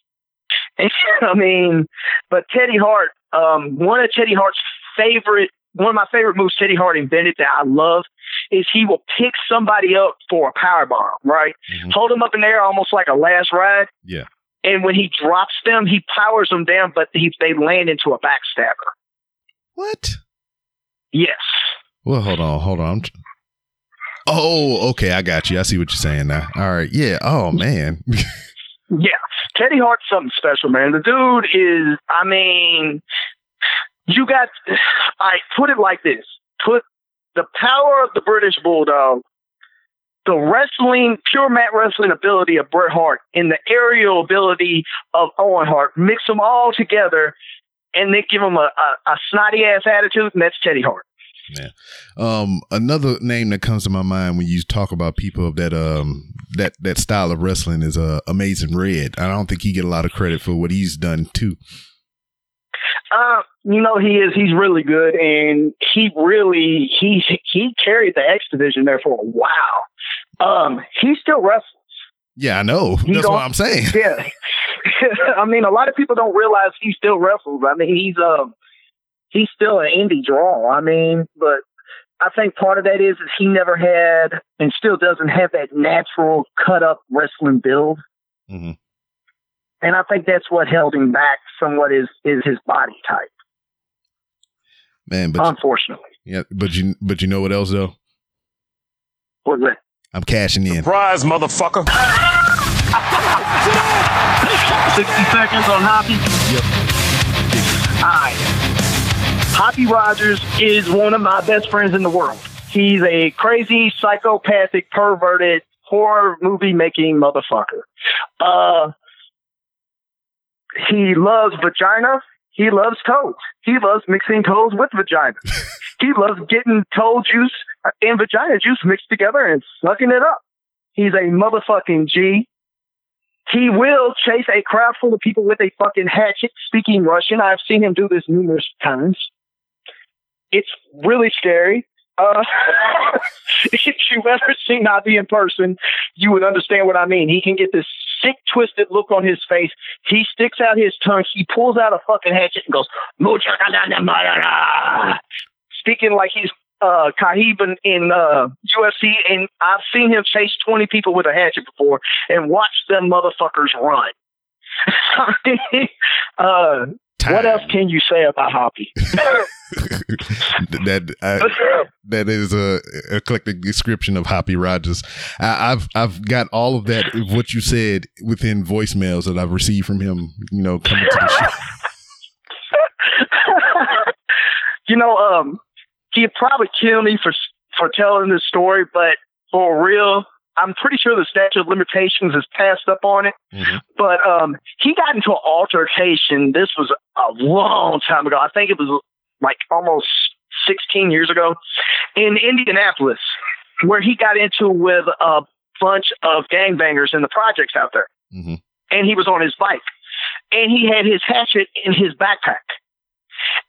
I mean, but Teddy Hart, um, one of Teddy Hart's favorite, one of my favorite moves Teddy Hart invented that I love is he will pick somebody up for a power bomb, right? Mhm. Hold them up in the air almost like a last ride. Yeah. And when he drops them, he powers them down, but he, they land into a backstabber. What? Yes. Well, hold on, hold on. Oh, okay, I got you. I see what you're saying now. All right, yeah. Oh man, Yeah, Teddy Hart's something special, man. The dude is, I mean, you got, I put it like this: put the power of the British Bulldog, the wrestling, pure mat wrestling ability of Bret Hart, and the aerial ability of Owen Hart. Mix them all together, and then give him a, a, a snotty ass attitude, and that's Teddy Hart. Um, another name that comes to my mind when you talk about people of that um that that style of wrestling is uh Amazing Red. I don't think he get a lot of credit for what he's done too. Uh, you know he is. He's really good, and he really he he carried the X division there for a while. Um, he still wrestles. Yeah, I know. He That's what I'm saying. Yeah, I mean, a lot of people don't realize he still wrestles. I mean, he's um he's still an indie draw. I mean, but I think part of that that is he never had and still doesn't have that natural cut up wrestling build. Mhm. And I think that's what held him back from what is is his body type, Man, but unfortunately. yeah, but you but you know what else though? Was it? I'm cashing in. Surprise, motherfucker. 60 seconds on Hoppy? Yep. All right. Hoppy Rogers is one of my best friends in the world. He's a crazy, psychopathic, perverted, horror movie making motherfucker. Uh, he loves vagina. He loves toes. He loves mixing toes with vagina. he loves getting toe juice and vagina juice mixed together and sucking it up. He's a motherfucking G. He will chase a crowd full of people with a fucking hatchet speaking Russian. I've seen him do this numerous times. It's really scary. Uh, if you've ever seen Navi in person, you would understand what I mean. He can get this sick, twisted look on his face. He sticks out his tongue. He pulls out a fucking hatchet and goes, speaking like he's uh, Khabib in, in uh, UFC, and I've seen him chase 20 people with a hatchet before and watch them motherfuckers run. Uh, what else can you say about Hoppy? that that is a eclectic description of Hoppy Rogers. I, I've I've got all of that of what you said within voicemails that I've received from him. You know, coming to the show. you know, um, he'd probably kill me for for telling this story, but for real, I'm pretty sure the statute of limitations is passed up on it. Mhm. But um, he got into an altercation. This was a long time ago. I think it was like almost 16 years ago in Indianapolis, where he got into with a bunch of gangbangers in the projects out there. Mhm. And he was on his bike, and he had his hatchet in his backpack.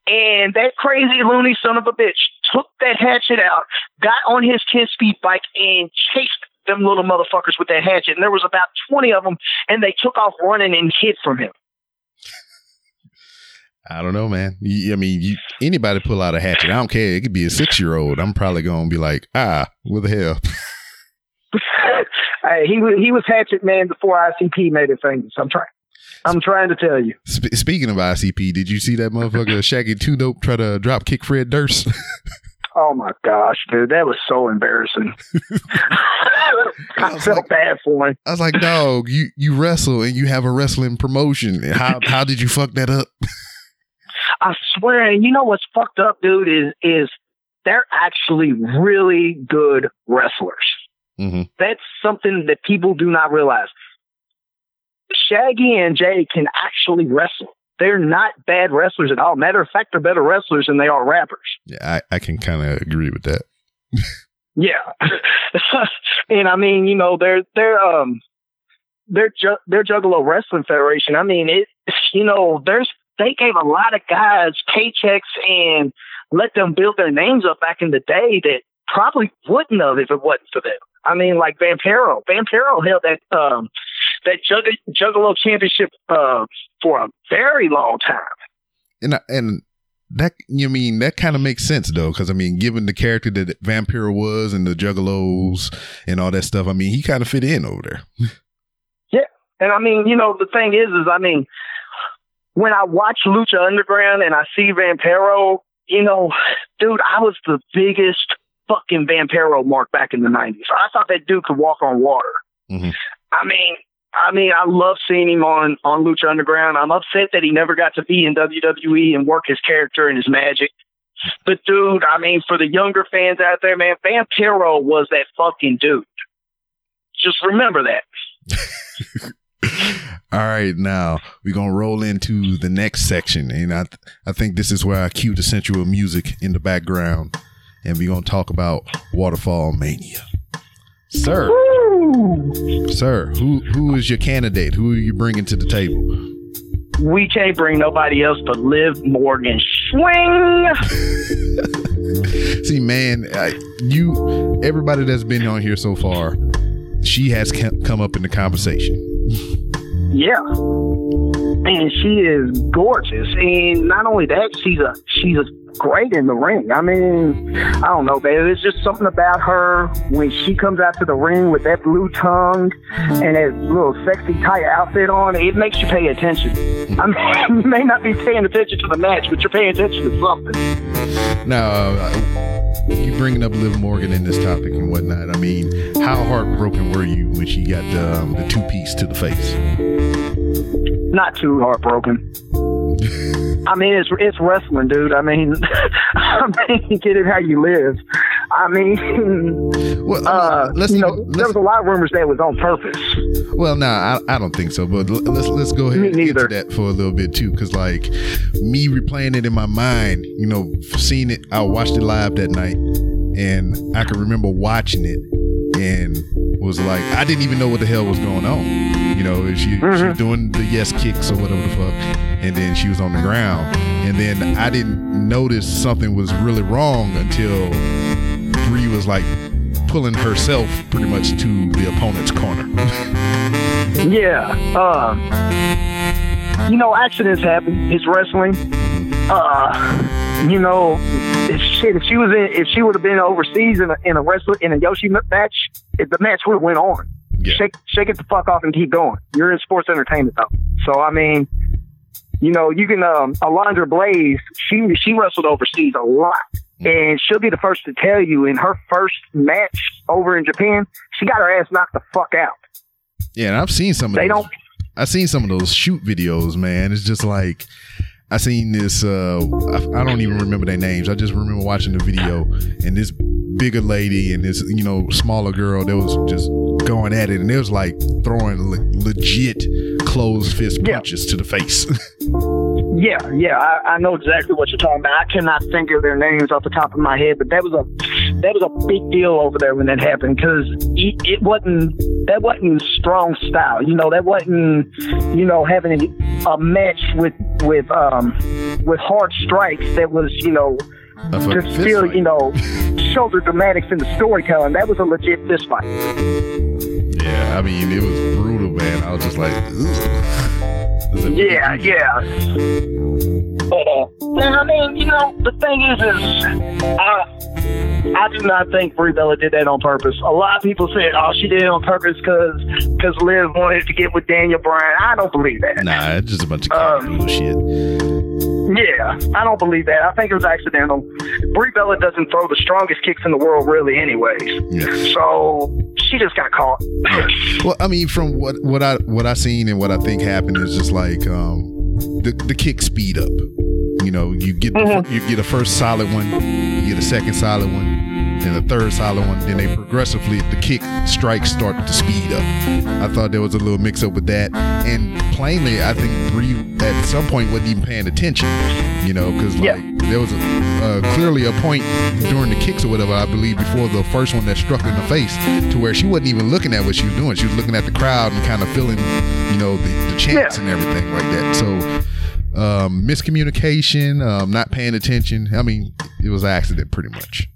And that crazy loony son of a bitch took that hatchet out, got on his 10 speed bike, and chased them little motherfuckers with that hatchet. And there was about 20 of them, and they took off running and hid from him. I don't know, man. You- I mean, you, anybody pull out a hatchet. I don't care. It could be a six year old. I'm probably gonna be like, ah, what the hell? hey, he was he was hatchet man before ICP made it famous. I'm trying. I'm trying to tell you. Sp- speaking of ICP, did you see that motherfucker Shaggy Two Dope try to drop kick Fred Durst? Oh my gosh, dude, that was so embarrassing. I was felt like- bad for him. I was like, dog, you you wrestle and you have a wrestling promotion. How how did you fuck that up? I swear, and you know what's fucked up, dude, is is they're actually really good wrestlers. hmm That's something that people do not realize. Shaggy and Jay can actually wrestle. They're not bad wrestlers at all. Matter of fact, they're better wrestlers than they are rappers. Yeah, I, I can kind of agree with that. Yeah. and I mean, you know, they're they're um their ju- their Juggalo Wrestling Federation. I mean, it. You know, there's they gave a lot of guys paychecks and let them build their names up back in the day that probably wouldn't have if it wasn't for them. I mean, like Vampiro. Vampiro held that um that Jugg- Juggalo Championship uh for a very long time. And and that you mean that kind of makes sense though, because I mean, given the character that Vampiro was and the Juggalos and all that stuff, I mean, he kind of fit in over there. Yeah, and I mean, you know, the thing is, is I mean, when I watch Lucha Underground and I see Vampiro, you know, dude, I was the biggest fucking Vampiro mark back in the '90s. I thought that dude could walk on water. Mhm. I mean, I mean, I love seeing him on on Lucha Underground. I'm upset that he never got to be in WWE and work his character and his magic. But dude, I mean, for the younger fans out there, man, Vampiro was that fucking dude. Just remember that. All right, now we're gonna roll into the next section, and I I think this is where I cue the sensual music in the background, and we're gonna talk about Waterfall Mania. Sir, sir, who who is your candidate? Who are you bringing to the table? we can't bring nobody else but Liv Morgan. Swing! See, man, I, you everybody that's been on here so far, she has come up in the conversation. Yeah. And she is gorgeous. And not only that, she's a she's a great in the ring. I mean, I don't know, baby. It's just something about her when she comes out to the ring with that blue tongue and that little sexy tight outfit on. It makes you pay attention. I mean, you may not be paying attention to the match, but you're paying attention to something. Now, uh, you bringing up Liv Morgan in this topic and whatnot. I mean, how heartbroken were you when she got the, um, the two piece to the face? Not too heartbroken. I mean, it's it's wrestling, dude. I mean, I mean, get it how you live. I mean, Well, uh, let's you know, let's- there was a lot of rumors that was on purpose. Well, no, I, I don't think so. But let's let's go ahead Me and get to that for a little bit too, because like me replaying it in my mind, you know, seeing it, I watched it live that night, and I can remember watching it and was like, I didn't even know what the hell was going on. You know, she she was Mhm. doing the yes kicks or whatever the fuck, and then she was on the ground, and then I didn't notice something was really wrong until Brie was like pulling herself pretty much to the opponent's corner. Yeah. Uh, you know, accidents happen. It's wrestling. Uh, you know, if shit, if she was in, if she would have been overseas in a, in a wrestler in a joshi match, if the match would have went on. Yeah. Shake, shake it the fuck off and keep going. You're in sports entertainment though. So I mean, you know, you can um, Alundra Blayze. She she wrestled overseas a lot, and she'll be the first to tell you. In her first match over in Japan, she got her ass knocked the fuck out. Yeah, and I've seen some of They those. don't. I've seen some of those shoot videos, man. It's just like I seen this. Uh, I, I don't even remember their names. I just remember watching the video and this bigger lady and this you know smaller girl that was just going at it, and it was like throwing le- legit closed fist Yeah. punches to the face. Yeah, yeah, I, I know exactly what you're talking about. I cannot think of their names off the top of my head, but that was a that was a big deal over there when that happened because it, it wasn't that wasn't strong style. You know, that wasn't you know having a, match with with um with hard strikes. That was you know to feel fight. you know shoulder dramatics in the storytelling. That was a legit fist fight. yeah, I mean it was brutal, man. I was just like. Is Yeah, Uh, and I mean, you know, the thing is, is I, I do not think Brie Bella did that on purpose. A lot of people said, "Oh, she did it on purpose because because Liv wanted to get with Daniel Bryan." I don't believe that. Nah, it's just a bunch of Um, bullshit. Yeah, I don't believe that. I think it was accidental. Brie Bella doesn't throw the strongest kicks in the world, really, anyways. Yeah. So she just got caught. Well, I mean, from what what I what I seen and what I think happened is just like um, the the kick speed up. You know, you get the, Mhm. you get a first solid one, you get a second solid one, and the third solid one. Then they progressively, the kick strikes start to speed up. I thought there was a little mix up with that. And plainly, I think Brie at some point wasn't even paying attention, you know, because like Yeah. there was a, uh, clearly a point during the kicks or whatever, I believe, before the first one that struck her in the face to where she wasn't even looking at what she was doing. She was looking at the crowd and kind of feeling, you know, the, the chants Yeah. and everything like that. So, um, miscommunication, um, not paying attention. I mean, it was an accident pretty much.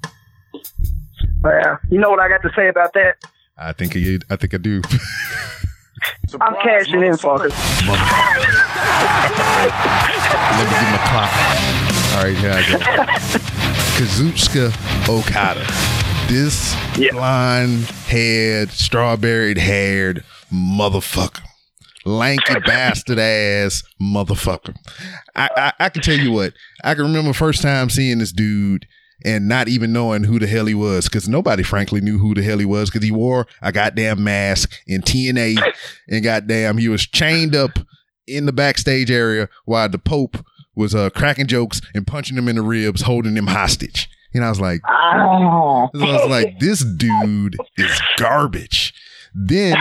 Well, you know what I got to say about that? I think I, I think I do. I'm cashing in, fuckers. Let me get my clock. All right, here I go. Kazuchika Okada. This Yeah. blonde haired, strawberry haired motherfucker. Lanky bastard ass motherfucker. I, I I can tell you what. I can remember first time seeing this dude and not even knowing who the hell he was because nobody frankly knew who the hell he was because he wore a goddamn mask in TNA and goddamn he was chained up in the backstage area while the Pope was uh, cracking jokes and punching him in the ribs, holding him hostage. And I was like, Oh. I was like, this dude is garbage. Then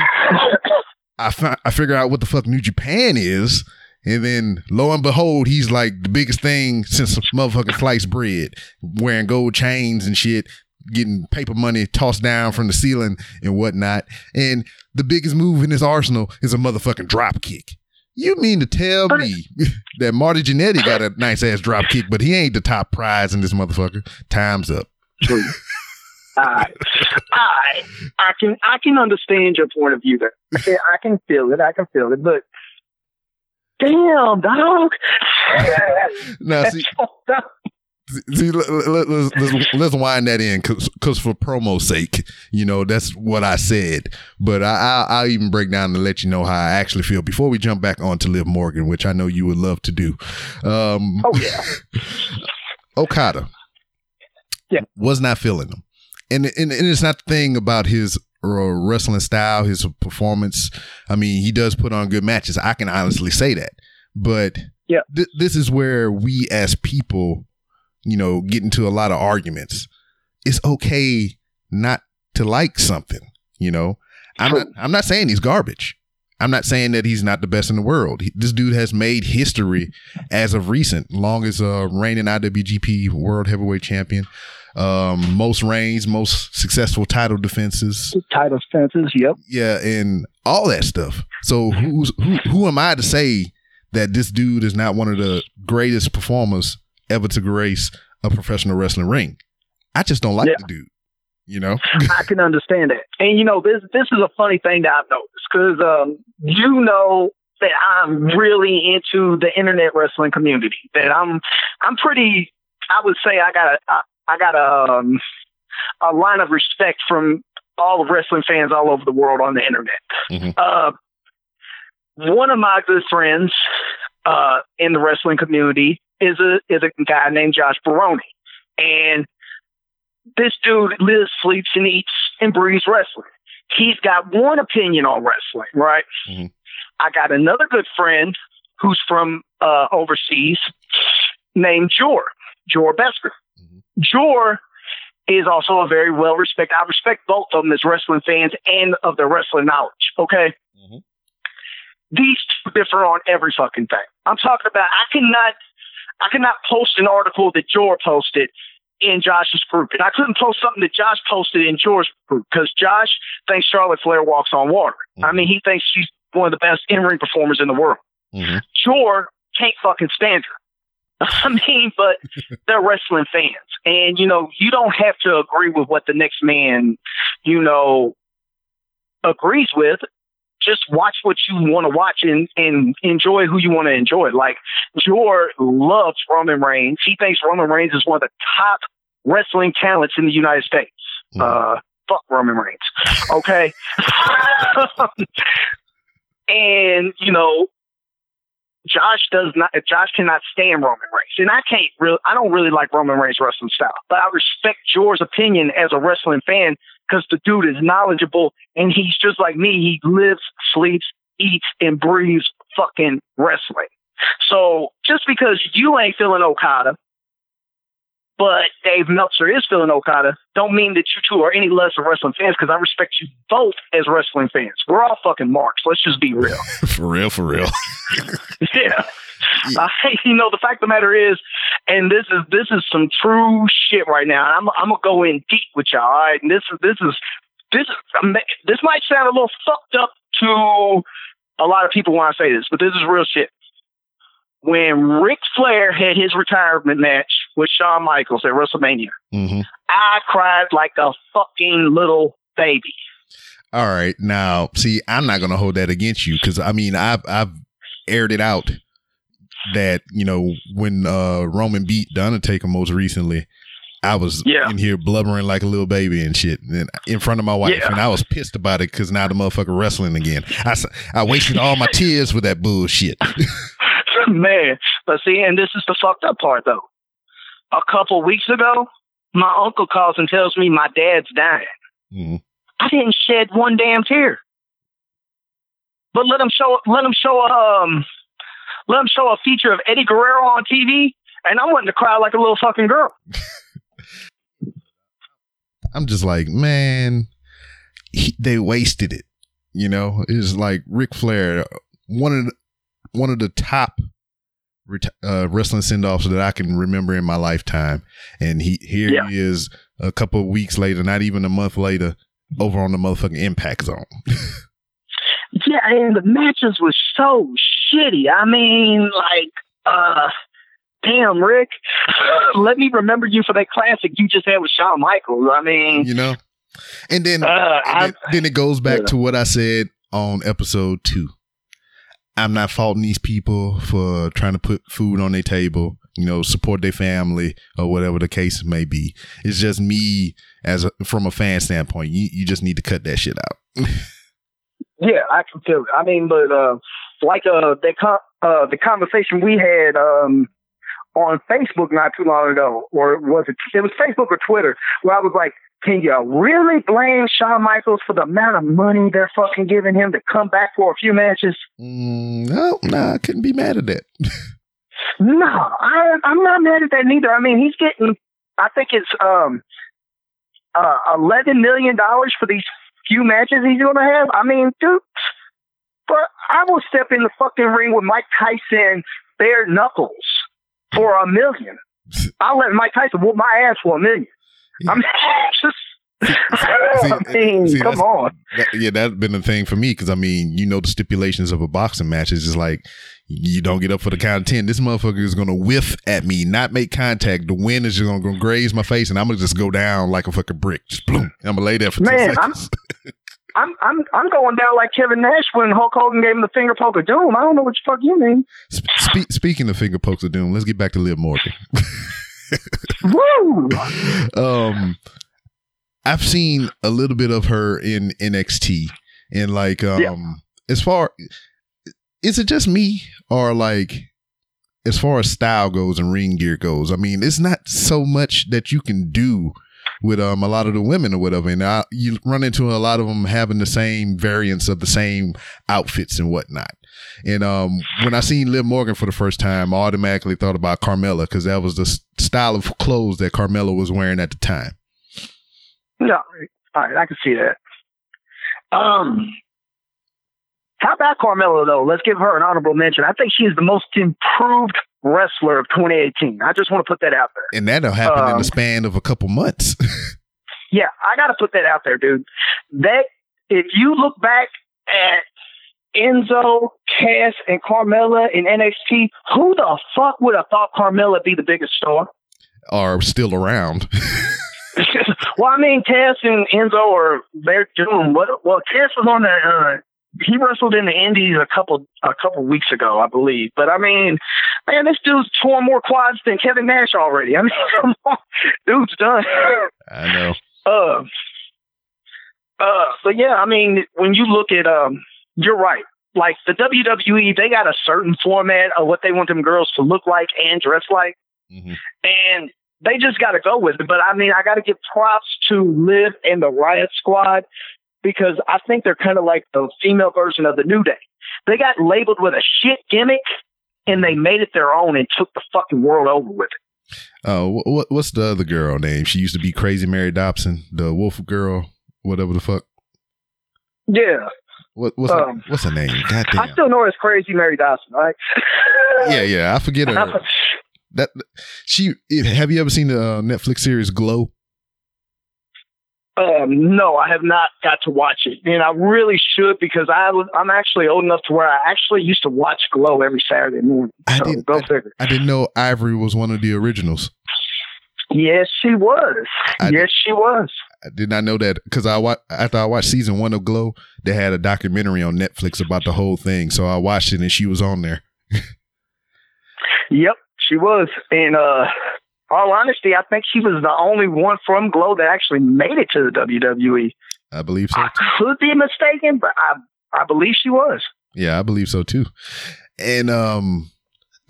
I fi- I figure out what the fuck New Japan is. And then lo and behold, he's like the biggest thing since motherfucking sliced bread, wearing gold chains and shit, getting paper money tossed down from the ceiling and whatnot. And the biggest move in his arsenal is a motherfucking drop kick. You mean to tell me that Marty Jannetty got a nice ass drop kick, but he ain't the top prize in this motherfucker? Time's up. I, I, I can, I can understand your point of view there. Okay, I can feel it. I can feel it. But damn, dog. Now, see, See, let, let, us let's, let's wind that in because for promo sake, you know, that's what I said. But I, I, I'll even break down to let you know how I actually feel before we jump back on to Liv Morgan, which I know you would love to do. Um, oh yeah. Okada. Yeah. Was not feeling him. And, and, and it's not the thing about his uh, wrestling style, his performance. I mean, he does put on good matches. I can honestly say that. But Yeah. th- this is where we as people, you know, get into a lot of arguments. It's okay not to like something, you know. I'm not I'm not saying he's garbage. I'm not saying that he's not the best in the world. He- this dude has made history as of recent, long as uh reigning IWGP World Heavyweight Champion, um, most reigns, most successful title defenses, Title fences. Yep. yeah, and all that stuff. So who's who? Who am I to say that this dude is not one of the greatest performers ever to grace a professional wrestling ring? I just don't like Yeah. the dude. You know, I can understand that. And you know, this this is a funny thing that I've noticed because um, you know that I'm really into the internet wrestling community. That I'm I'm pretty. I would say I got a I, got a um, a line of respect from all of wrestling fans all over the world on the internet. Mhm. Uh, one of my good friends uh, in the wrestling community is a is a guy named Josh Baroni, and this dude lives, sleeps, and eats and breathes wrestling. He's got one opinion on wrestling, right? Mhm. I got another good friend who's from uh, overseas named Jor, Jor Besker. Jor is also a very well respected. I respect both of them as wrestling fans and of their wrestling knowledge. Okay. Mhm. These two differ on every fucking thing. I'm talking about. I cannot. I cannot post an article that Jor posted in Josh's group, and I couldn't post something that Josh posted in Jor's group because Josh thinks Charlotte Flair walks on water. I mean, he thinks she's one of the best in ring performers in the world. Mhm. Jor can't fucking stand her. I mean, but they're wrestling fans. And, you know, you don't have to agree with what the next man, you know, agrees with. Just watch what you want to watch and, and enjoy who you want to enjoy. Like, Jor loves Roman Reigns. He thinks Roman Reigns is one of the top wrestling talents in the United States. Mhm. Uh, fuck Roman Reigns. Okay. and, you know, Josh does not. Josh cannot stand Roman Reigns, and I can't really. I don't really like Roman Reigns' wrestling style, but I respect George's opinion as a wrestling fan because the dude is knowledgeable and he's just like me. He lives, sleeps, eats, and breathes fucking wrestling. So just because you ain't feeling Okada but Dave Meltzer is feeling Okada, don't mean that you two are any less of wrestling fans because I respect you both as wrestling fans. We're all fucking marks. Let's just be real. for real, for real. yeah. Uh, you know, the fact of the matter is, and this is this is some true shit right now. I'm I'm gonna go in deep with y'all. All right, and this is this is this is this might sound a little fucked up to a lot of people when I say this, but this is real shit. When Ric Flair had his retirement match with Shawn Michaels at WrestleMania, hmm I cried like a fucking little baby. All right, now see, I'm not gonna hold that against you because I mean, I've I've aired it out that you know when uh Roman beat the Undertaker most recently, I was Yeah. in here blubbering like a little baby and shit, and in front of my wife, Yeah. and I was pissed about it because now the motherfucker wrestling again. I I wasted all my tears with that bullshit. Man, but see, and this is the fucked up part though. A couple weeks ago, my uncle calls and tells me my dad's dying. Mhm. I didn't shed one damn tear. But let him show let him show um let him show a feature of Eddie Guerrero on TV, and I'm wanting to cry like a little fucking girl. I'm just like, man, he, they wasted it. You know, it's like Ric Flair, one of the, one of the top uh, wrestling send offs that I can remember in my lifetime, and he here Yeah. he is a couple of weeks later, not even a month later, over on the motherfucking Impact Zone. Yeah, and the matches were so shitty. I mean, like, uh, damn, Rick, let me remember you for that classic you just had with Shawn Michaels. I mean, you know, and then uh, And then, then it goes back yeah. to what I said on episode two. I'm not faulting these people for trying to put food on their table, you know, support their family or whatever the case may be. It's just me as a, from a fan standpoint. You you just need to cut that shit out. yeah, I can feel it. I mean, but uh, like uh, the con- uh, the conversation we had um on Facebook not too long ago, or was it? It was Facebook or Twitter, where I was like, "Can you really blame Shawn Michaels for the amount of money they're fucking giving him to come back for a few matches?" Mm, no, nah, I couldn't be mad at that. No, I, I'm not mad at that neither. I mean, he's getting, I think it's um, uh, eleven million dollars for these few matches he's going to have. I mean, dude, but I will step in the fucking ring with Mike Tyson bare knuckles for a million. I'll let Mike Tyson whoop my ass for a million. I'm just. I mean, see, come on. That, yeah, that's been the thing for me because I mean, you know, the stipulations of a boxing match is just like you don't get up for the count of ten. This motherfucker is gonna whiff at me, not make contact. The wind is just gonna, gonna graze my face, and I'm gonna just go down like a fucking brick. Just boom. I'm gonna lay there for two Man, I'm- seconds. I'm I'm I'm going down like Kevin Nash when Hulk Hogan gave him the finger poke of doom. I don't know what the fuck you mean. Sp- spe- speaking of finger pokes of doom, let's get back to Liv Morgan. Woo! um I've seen a little bit of her in NXT and like um Yeah. as far is it just me or like as far as style goes and ring gear goes, I mean, it's not so much that you can do with um a lot of the women or whatever, and I, you run into a lot of them having the same variants of the same outfits and whatnot. And um when I seen Liv Morgan for the first time, I automatically thought about Carmella because that was the style of clothes that Carmella was wearing at the time. No, all right, I can see that. Um, how about Carmella though? Let's give her an honorable mention. I think she's the most improved wrestler of 2018. I just want to put that out there. And that'll happen in Um, the span of a couple months. Yeah, I got to put that out there, dude. That if you look back at Enzo, Cass, and Carmella in NXT, who the fuck would have thought Carmella be the biggest star? are still around. well, I mean, Cass and Enzo are they're doing what? Well, Cass was on the uh, he wrestled in the Indies a couple a couple weeks ago, I believe. But I mean, man, this dude's torn more quads than Kevin Nash already. I mean, come on, dude's done. I know. Uh, uh, but yeah, I mean, when you look at um, you're right. Like the WWE, they got a certain format of what they want them girls to look like and dress like Mhm. and they just got to go with it. But I mean, I got to give props to Liv and the Riot Squad because I think they're kind of like the female version of the New Day. They got labeled with a shit gimmick and they made it their own and took the fucking world over with it. Oh, uh, what what's the other girl name? She used to be Crazy Mary Dobson, the Wolf Girl, whatever the fuck. Yeah. What what's um, her, what's her name? I still know her as Crazy Mary Dawson, right? yeah, yeah. I forget her. that she. Have you ever seen the uh, Netflix series Glow? Um, no, I have not got to watch it, and I really should because I I'm actually old enough to where I actually used to watch Glow every Saturday morning. I didn't. Go I, figure. I didn't know Ivory was one of the originals. Yes, she was. I yes, did, she was. I did not know that because I wa- after I watched season one of Glow, they had a documentary on Netflix about the whole thing. So I watched it and she was on there. yep, she was. And uh all honesty, I think she was the only one from Glow that actually made it to the WWE. I believe so. I could be mistaken, but I I believe she was. Yeah, I believe so too. And um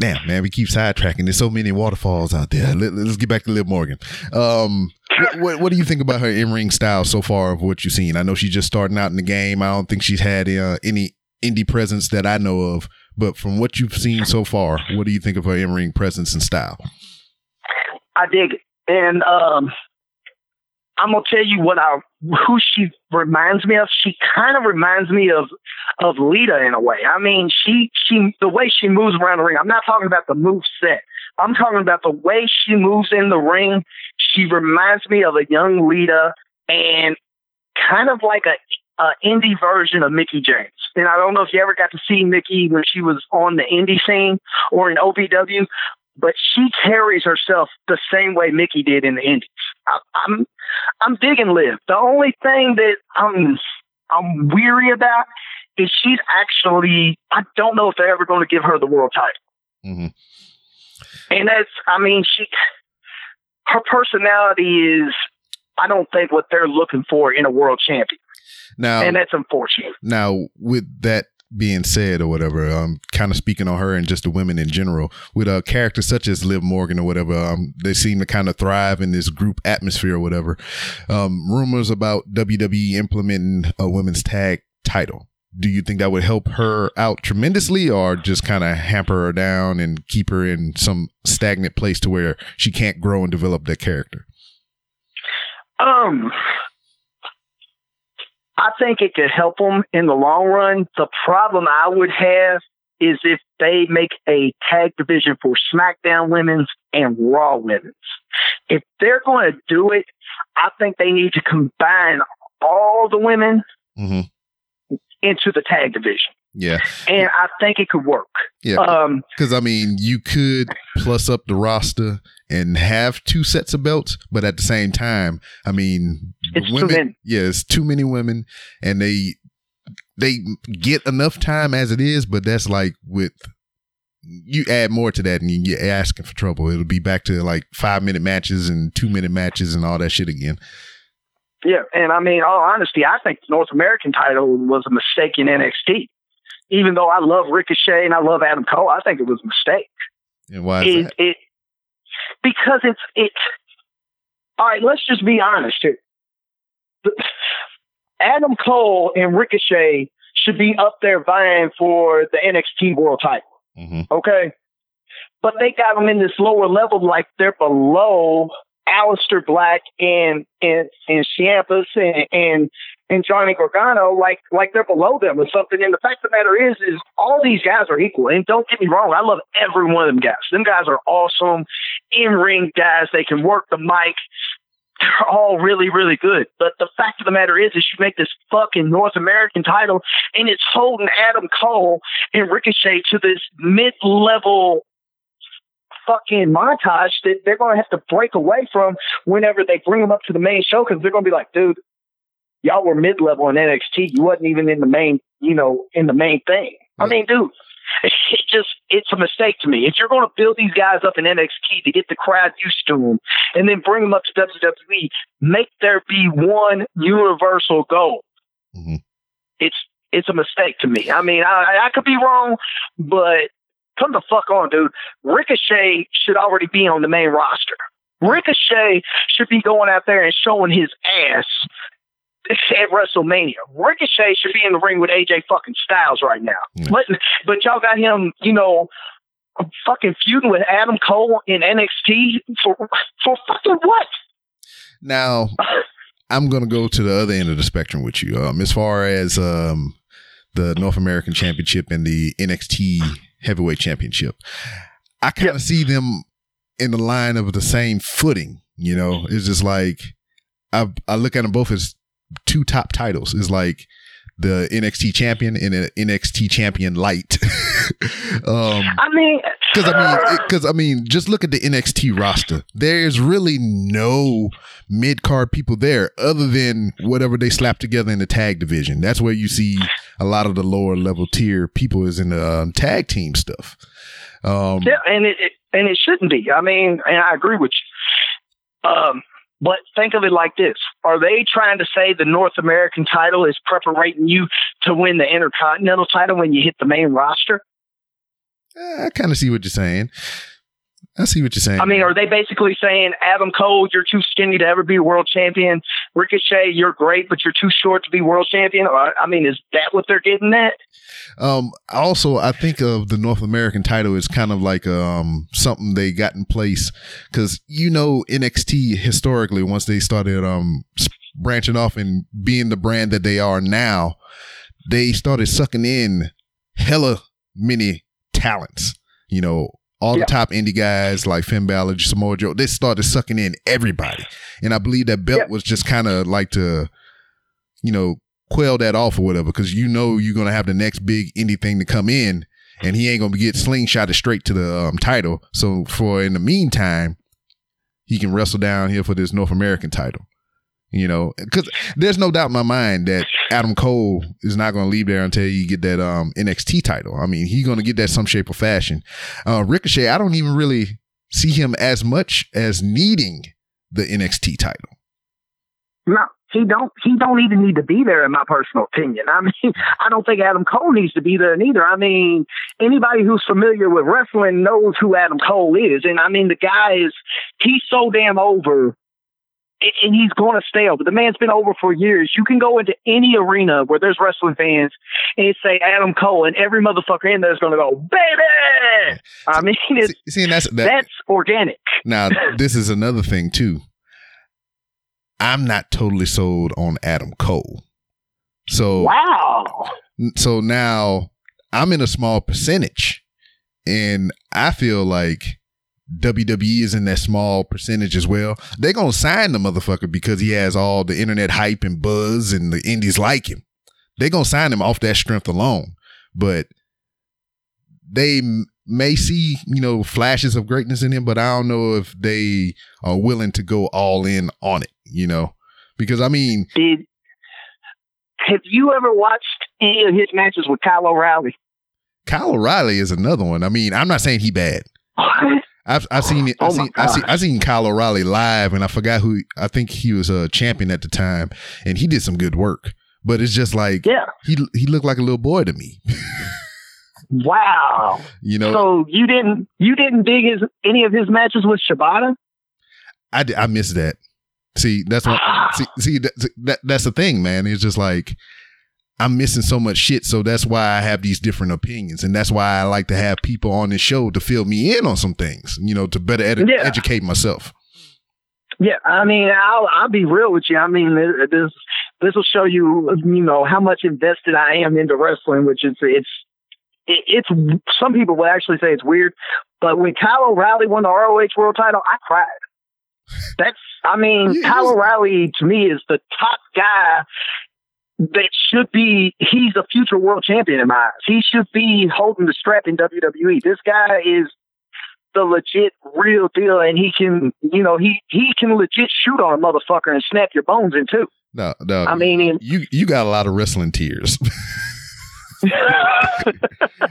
Damn, man, we keep sidetracking. There's so many waterfalls out there. Let, us get back to Liv Morgan. Um, what, what, do you think about her in ring style so far of what you've seen? I know she's just starting out in the game. I don't think she's had uh, any indie presence that I know of. But from what you've seen so far, what do you think of her in ring presence and style? I dig it. And um, I'm gonna tell you what I who she reminds me of. She kind of reminds me of of Lita in a way. I mean, she she the way she moves around the ring. I'm not talking about the move set. I'm talking about the way she moves in the ring. She reminds me of a young Lita and kind of like a, a indie version of Mickie James. And I don't know if you ever got to see Mickie when she was on the indie scene or in OVW, but she carries herself the same way Mickie did in the Indies. I, I'm I'm digging Liv. The only thing that I'm I'm weary about is she's actually I don't know if they're ever going to give her the world title. Mm-hmm. And that's I mean she her personality is I don't think what they're looking for in a world champion. Now, and that's unfortunate. Now, with that being said or whatever, um, kind of speaking on her and just the women in general, with a character such as Liv Morgan or whatever, um, they seem to kind of thrive in this group atmosphere or whatever. Um, rumors about WWE implementing a women's tag title. Do you think that would help her out tremendously or just kind of hamper her down and keep her in some stagnant place to where she can't grow and develop that character? Um, I think it could help them in the long run. The problem I would have is if they make a tag division for SmackDown Women's and Raw Women's. If they're going to do it, I think they need to combine all the women mm-hmm. Into the tag division. Yeah. And I think it could work. Yeah. Because, um, I mean, you could plus up the roster and have two sets of belts, but at the same time, I mean, it's women, too many. yeah, it's too many women and they, they get enough time as it is, but that's like with, you add more to that and you're asking for trouble. It'll be back to like five minute matches and two minute matches and all that shit again. Yeah, and I mean, all honesty, I think the North American title was a mistake in NXT even though I love Ricochet and I love Adam Cole, I think it was a mistake. And why is it, that? It, because it's it. All right, let's just be honest here. Adam Cole and Ricochet should be up there vying for the NXT World Title. Mm-hmm. Okay, but they got them in this lower level, like they're below Aleister Black and and and Ciampa and, and and Johnny Gargano like like they're below them or something. And the fact of the matter is, is all these guys are equal. And don't get me wrong, I love every one of them guys. Them guys are awesome, in ring guys. They can work the mic. They're all really, really good. But the fact of the matter is, is you make this fucking North American title, and it's holding Adam Cole and Ricochet to this mid-level fucking montage that they're going to have to break away from whenever they bring them up to the main show because they're going to be like, dude, y'all were mid level in NXT. You wasn't even in the main, you know, in the main thing. I mean, dude, it just it's a mistake to me. If you're going to build these guys up in NXT to get the crowd used to them, and then bring them up to WWE, make there be one universal goal. Mm-hmm. It's it's a mistake to me. I mean, I, I could be wrong, but come the fuck on, dude. Ricochet should already be on the main roster. Ricochet should be going out there and showing his ass at WrestleMania. Ricochet should be in the ring with AJ fucking Styles right now. Mm. But, but y'all got him, you know, fucking feuding with Adam Cole in NXT for for fucking what? Now, I'm going to go to the other end of the spectrum with you. Um, as far as um, the North American Championship and the NXT Heavyweight Championship, I kind of see them in the line of the same footing. You know, it's just like I I look at them both as two top titles. It's like the NXT champion and an NXT champion light. um, I mean, because I mean, because I mean, just look at the NXT roster. There's really no mid card people there other than whatever they slap together in the tag division. That's where you see a lot of the lower level tier people is in the um, tag team stuff. Um, yeah, and it, it and it shouldn't be. I mean, and I agree with you. Um, but think of it like this. Are they trying to say the North American title is preparing you to win the Intercontinental title when you hit the main roster? I kind of see what you're saying. I see what you're saying. I mean, are they basically saying, Adam Cole, you're too skinny to ever be world champion? Ricochet, you're great, but you're too short to be world champion? I mean, is that what they're getting at? Um, also, I think of the North American title as kind of like um something they got in place because you know NXT historically once they started um branching off and being the brand that they are now, they started sucking in hella many talents. You know, all Yeah. the top indie guys like Finn Balor, Samoa Joe, they started sucking in everybody. And I believe that belt Yeah. was just kind of like to, you know, quell that off or whatever, because you know you're gonna have the next big indie thing to come in, and he ain't gonna get slingshotted straight to the um, title. So for in the meantime, he can wrestle down here for this North American title. You know, because there's no doubt in my mind that Adam Cole is not going to leave there until you get that um, NXT title. I mean, he's going to get that some shape or fashion. Uh, Ricochet, I don't even really see him as much as needing the NXT title. No, he don't. He don't even need to be there, in my personal opinion. I mean, I don't think Adam Cole needs to be there neither. I mean, anybody who's familiar with wrestling knows who Adam Cole is, and I mean, the guy is he's so damn over. And he's going to stay over. The man's been over for years. You can go into any arena where there's wrestling fans and say Adam Cole, and every motherfucker in there is going to go, baby. I mean, it's, See, see, that's that, that's organic. Now, this is another thing too. I'm not totally sold on Adam Cole. So Wow. so now I'm in a small percentage and I feel like WWE is in that small percentage as well. They're going to sign the motherfucker because he has all the internet hype and buzz and the indies like him. They're going to sign him off that strength alone. But they may see, you know, flashes of greatness in him, but I don't know if they are willing to go all in on it, you know? Because I mean, Did have you ever watched any of his matches with Kyle O'Reilly? Kyle O'Reilly is another one. I mean, I'm not saying he bad. I've I've oh seen it. Oh I've seen I seen gosh. I seen Kyle O'Reilly live, and I forgot who. I think he was a champion at the time, and he did some good work. But it's just like Yeah. he he looked like a little boy to me. Wow. You know, So you didn't you didn't dig his any of his matches with Shibata? I I miss that. See, that's what. see, see that, that that's the thing, man. It's just like I'm missing so much shit, so that's why I have these different opinions, and that's why I like to have people on this show to fill me in on some things, you know, to better edu- Yeah. educate myself. Yeah, I mean, I'll I'll be real with you. I mean, this this will show you, you know, how much invested I am into wrestling, which is it's it's some people will actually say it's weird, but when Kyle O'Reilly won the ROH World Title, I cried. That's, I mean, Yeah, Kyle O'Reilly to me is the top guy that should be. He's a future world champion in my eyes. He should be holding the strap in WWE. This guy is the legit real deal and he can you know he he can legit shoot on a motherfucker and snap your bones in two No, no. i mean you you got a lot of wrestling tears.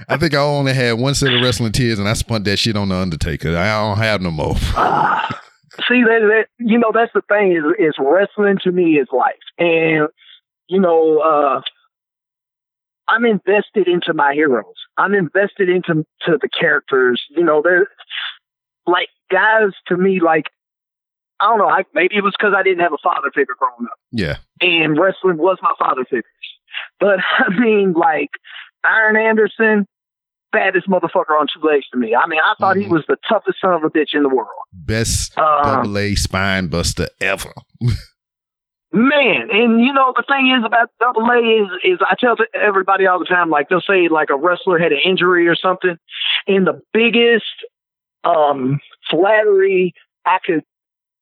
I think I only had one set of wrestling tears, and I spun that shit on the Undertaker. I don't have no more. see that, that you know that's the thing is is wrestling to me is life and you know uh i'm invested into my heroes i'm invested into to the characters you know they're like guys to me like i don't know I, maybe it was because i didn't have a father figure growing up Yeah, and wrestling was my father figure. But I mean, like Arn Anderson, baddest motherfucker on two legs to me. I mean, I thought Mhm. he was the toughest son of a bitch in the world. Best Uh, double A spine buster ever. Man, and you know the thing is about double A is is I tell everybody all the time, like they'll say like a wrestler had an injury or something, and the biggest um flattery I could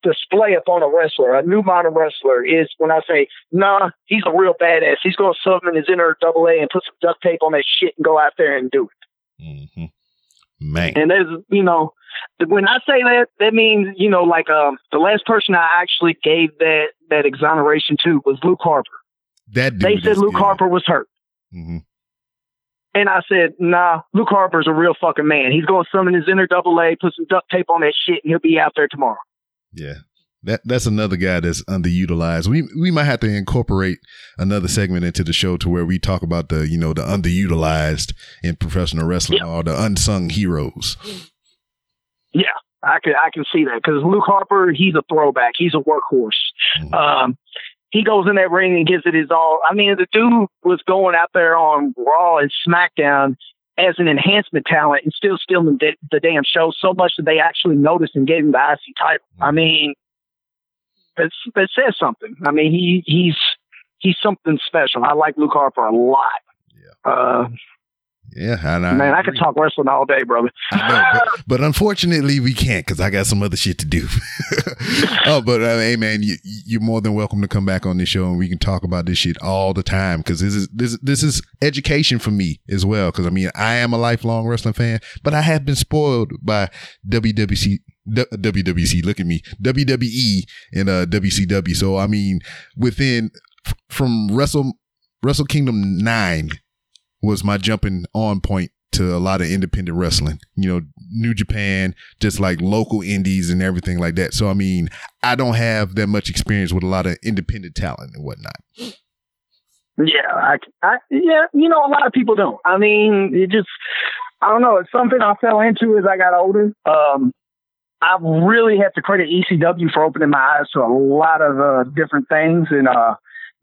display upon a wrestler, a new modern wrestler, is when I say, nah, he's a real badass. He's gonna summon his inner double A and put some duct tape on that shit and go out there and do it. hmm Man. And there's, you know, when I say that, that means, you know, like um, the last person I actually gave that that exoneration to was Luke Harper. That dude They said Luke good. Harper was hurt. hmm And I said, nah, Luke Harper's a real fucking man. He's going to summon his inner double A, put some duct tape on that shit, and he'll be out there tomorrow. Yeah. That that's another guy that's underutilized. We we might have to incorporate another segment into the show to where we talk about the you know the underutilized in professional wrestling Yeah. or the unsung heroes. Yeah, I can I can see that because Luke Harper, he's a throwback. He's a workhorse. Mhm. Um, he goes in that ring and gives it his all. I mean, the dude was going out there on Raw and SmackDown as an enhancement talent and still stealing the, the damn show so much that they actually noticed and gave him the IC title. I mean, it says something. I mean, he he's he's something special. I like Luke Harper a lot. Yeah. Uh, Yeah, and I man, I could talk wrestling all day, brother. Know, but, but unfortunately we can't because I got some other shit to do. oh, but uh, hey, man, you, you're more than welcome to come back on this show and we can talk about this shit all the time because this is this this is education for me as well. Because I mean, I am a lifelong wrestling fan, but I have been spoiled by WWC. D- WWC, look at me, WWE and uh, WCW. So I mean, within f- from Wrestle Wrestle Kingdom nine was my jumping on point to a lot of independent wrestling. You know, New Japan, just like local indies and everything like that. So I mean, I don't have that much experience with a lot of independent talent and whatnot. Yeah, I, I, yeah, you know, a lot of people don't. I mean, it just, I don't know. It's something I fell into as I got older. Um, I really have to credit ECW for opening my eyes to a lot of uh, different things, and uh,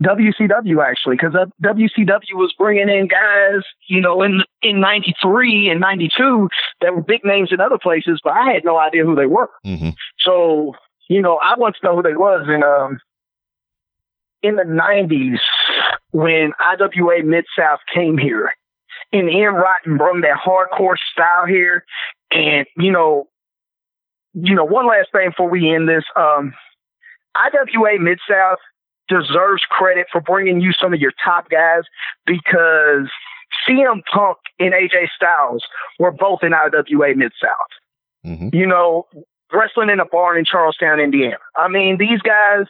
WCW actually, because uh, WCW was bringing in guys, you know, in in '93 and '92 that were big names in other places, but I had no idea who they were. Mm-hmm. So, you know, I wanted to know who they was. And um, in the 90s, when IWA Mid South came here, and Ian Rotten brought that hardcore style here, and, you know, you know, one last thing before we end this. Um, IWA Mid South deserves credit for bringing you some of your top guys because CM Punk and AJ Styles were both in IWA Mid South Mm-hmm. you know, wrestling in a barn in Charlestown, Indiana. I mean, these guys,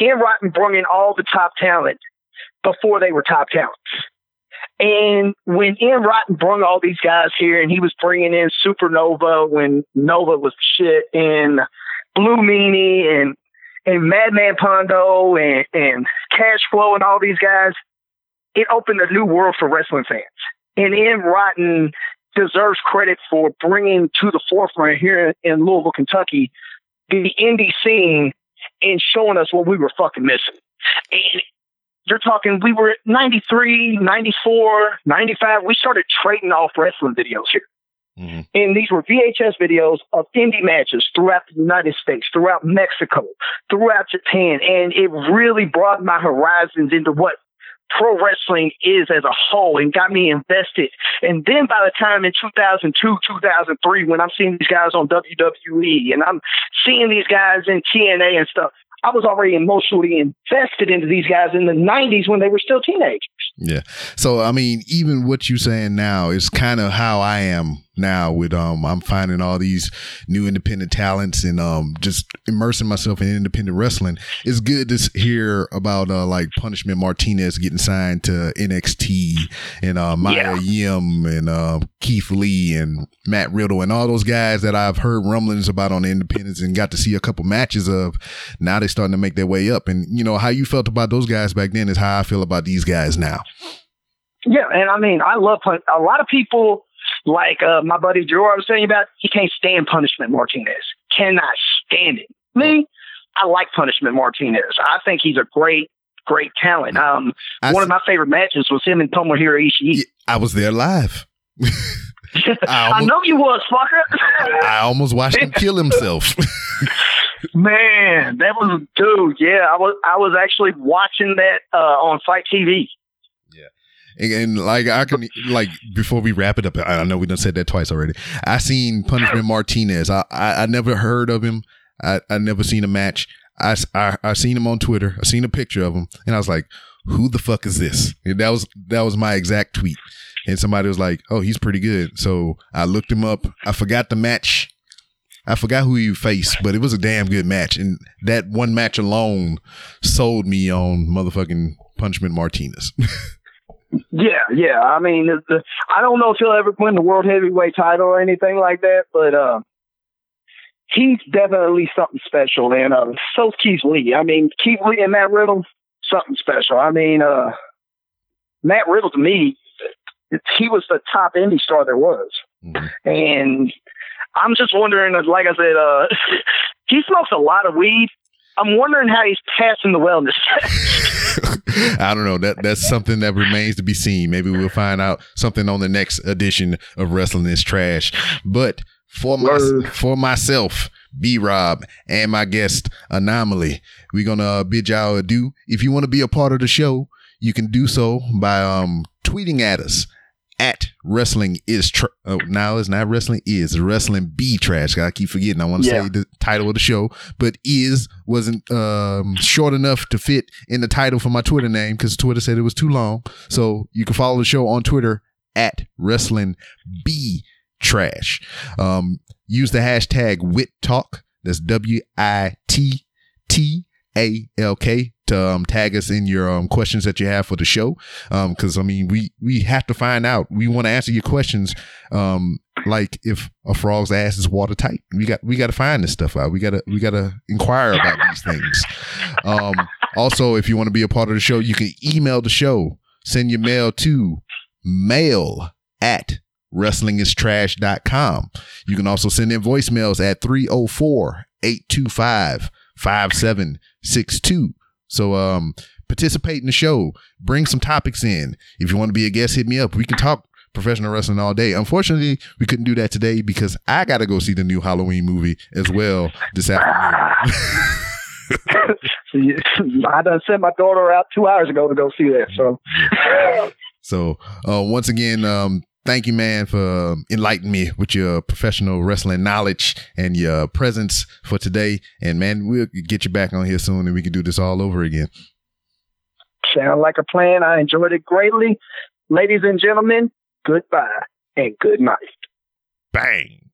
Ian Rotten brought in all the top talent before they were top talents. And when Ian Rotten brought all these guys here and he was bringing in Supernova when Nova was shit and Blue Meanie and, and Madman Pondo and, and Cash Flow and all these guys, it opened a new world for wrestling fans. And Ian Rotten deserves credit for bringing to the forefront here in Louisville, Kentucky, the indie scene and showing us what we were fucking missing. And you're talking, we were 93, 94, 95. We started trading off wrestling videos here. Mm-hmm. And these were VHS videos of indie matches throughout the United States, throughout Mexico, throughout Japan. And it really broadened my horizons into what pro wrestling is as a whole and got me invested. And then by the time in 2002, 2003, when I'm seeing these guys on WWE and I'm seeing these guys in TNA and stuff, I was already emotionally invested into these guys in the 90s when they were still teenagers. Yeah. So I mean, even what you're saying now is kind of how I am now with um I'm finding all these new independent talents and um just immersing myself in independent wrestling. It's good to hear about uh like Punishment Martinez getting signed to NXT and uh Mia Yim and uh Keith Lee and Matt Riddle and all those guys that I've heard rumblings about on the independents and got to see a couple matches of. Now they're starting to make their way up. And you know, how you felt about those guys back then is how I feel about these guys now. Yeah, and I mean, I love a lot of people like uh, my buddy Drew. I was saying about he can't stand Punishment Martinez. Cannot stand it. Me, I like Punishment Martinez. I think he's a great, great talent. Um, I one s- of my favorite matches was him and Tomohiro Ishii. I was there live. I, I know you was, fucker. I almost watched him kill himself. Man, that was dude. Yeah, I was I was actually watching that uh, on FITE TV. And, and, like I can like before we wrap it up, I know we done said that twice already. I seen Punishment Martinez. I, I, I never heard of him. I I never seen a match. I, I I seen him on Twitter. I seen a picture of him, and I was like, "Who the fuck is this?" And that was that was my exact tweet. And somebody was like, "Oh, he's pretty good." So I looked him up. I forgot the match. I forgot who he faced, but it was a damn good match. And that one match alone sold me on motherfucking Punishment Martinez. yeah, yeah. I mean, the, I don't know if he'll ever win the world heavyweight title or anything like that, but uh, he's definitely something special. And uh, so Keith Lee. I mean, Keith Lee and Matt Riddle, something special. I mean, uh, Matt Riddle to me, he was the top indie star there was. Mm-hmm. And I'm just wondering, like I said, uh, he smokes a lot of weed. I'm wondering how he's passing the wellness I don't know. That that's something that remains to be seen. Maybe we'll find out something on the next edition of Wrestling is Trash. But for my for myself, B Rob, and my guest Anomaly, we're gonna bid y'all adieu. If you want to be a part of the show, you can do so by um tweeting at us at wrestling is tra- oh, now it's not wrestling is wrestling be trash. I keep forgetting. I want to yeah. say the title of the show, but is wasn't um, short enough to fit in the title for my Twitter name because Twitter said it was too long. So you can follow the show on Twitter at wrestling be trash. Um, use the hashtag wit talk. That's W I T T A L K to um, tag us in your um, questions that you have for the show. Because um, I mean, we we have to find out. We want to answer your questions. Um, like if a frog's ass is watertight, we got we got to find this stuff out. We gotta we gotta inquire about these things. Um, also, if you want to be a part of the show, you can email the show. Send your mail to mail at wrestlingistrash.com. You can also send in voicemails at 304 825 5762. So um participate in the show. Bring some topics in. If you want to be a guest, hit me up. We can talk professional wrestling all day. Unfortunately, we couldn't do that today because I got to go see the new Halloween movie as well this afternoon. I done sent my daughter out two hours ago to go see that. So, so uh, once again, um, thank you, man, for enlightening me with your professional wrestling knowledge and your presence for today. And man, we'll get you back on here soon and we can do this all over again. Sound like a plan. I enjoyed it greatly. Ladies and gentlemen, goodbye and good night. Bang.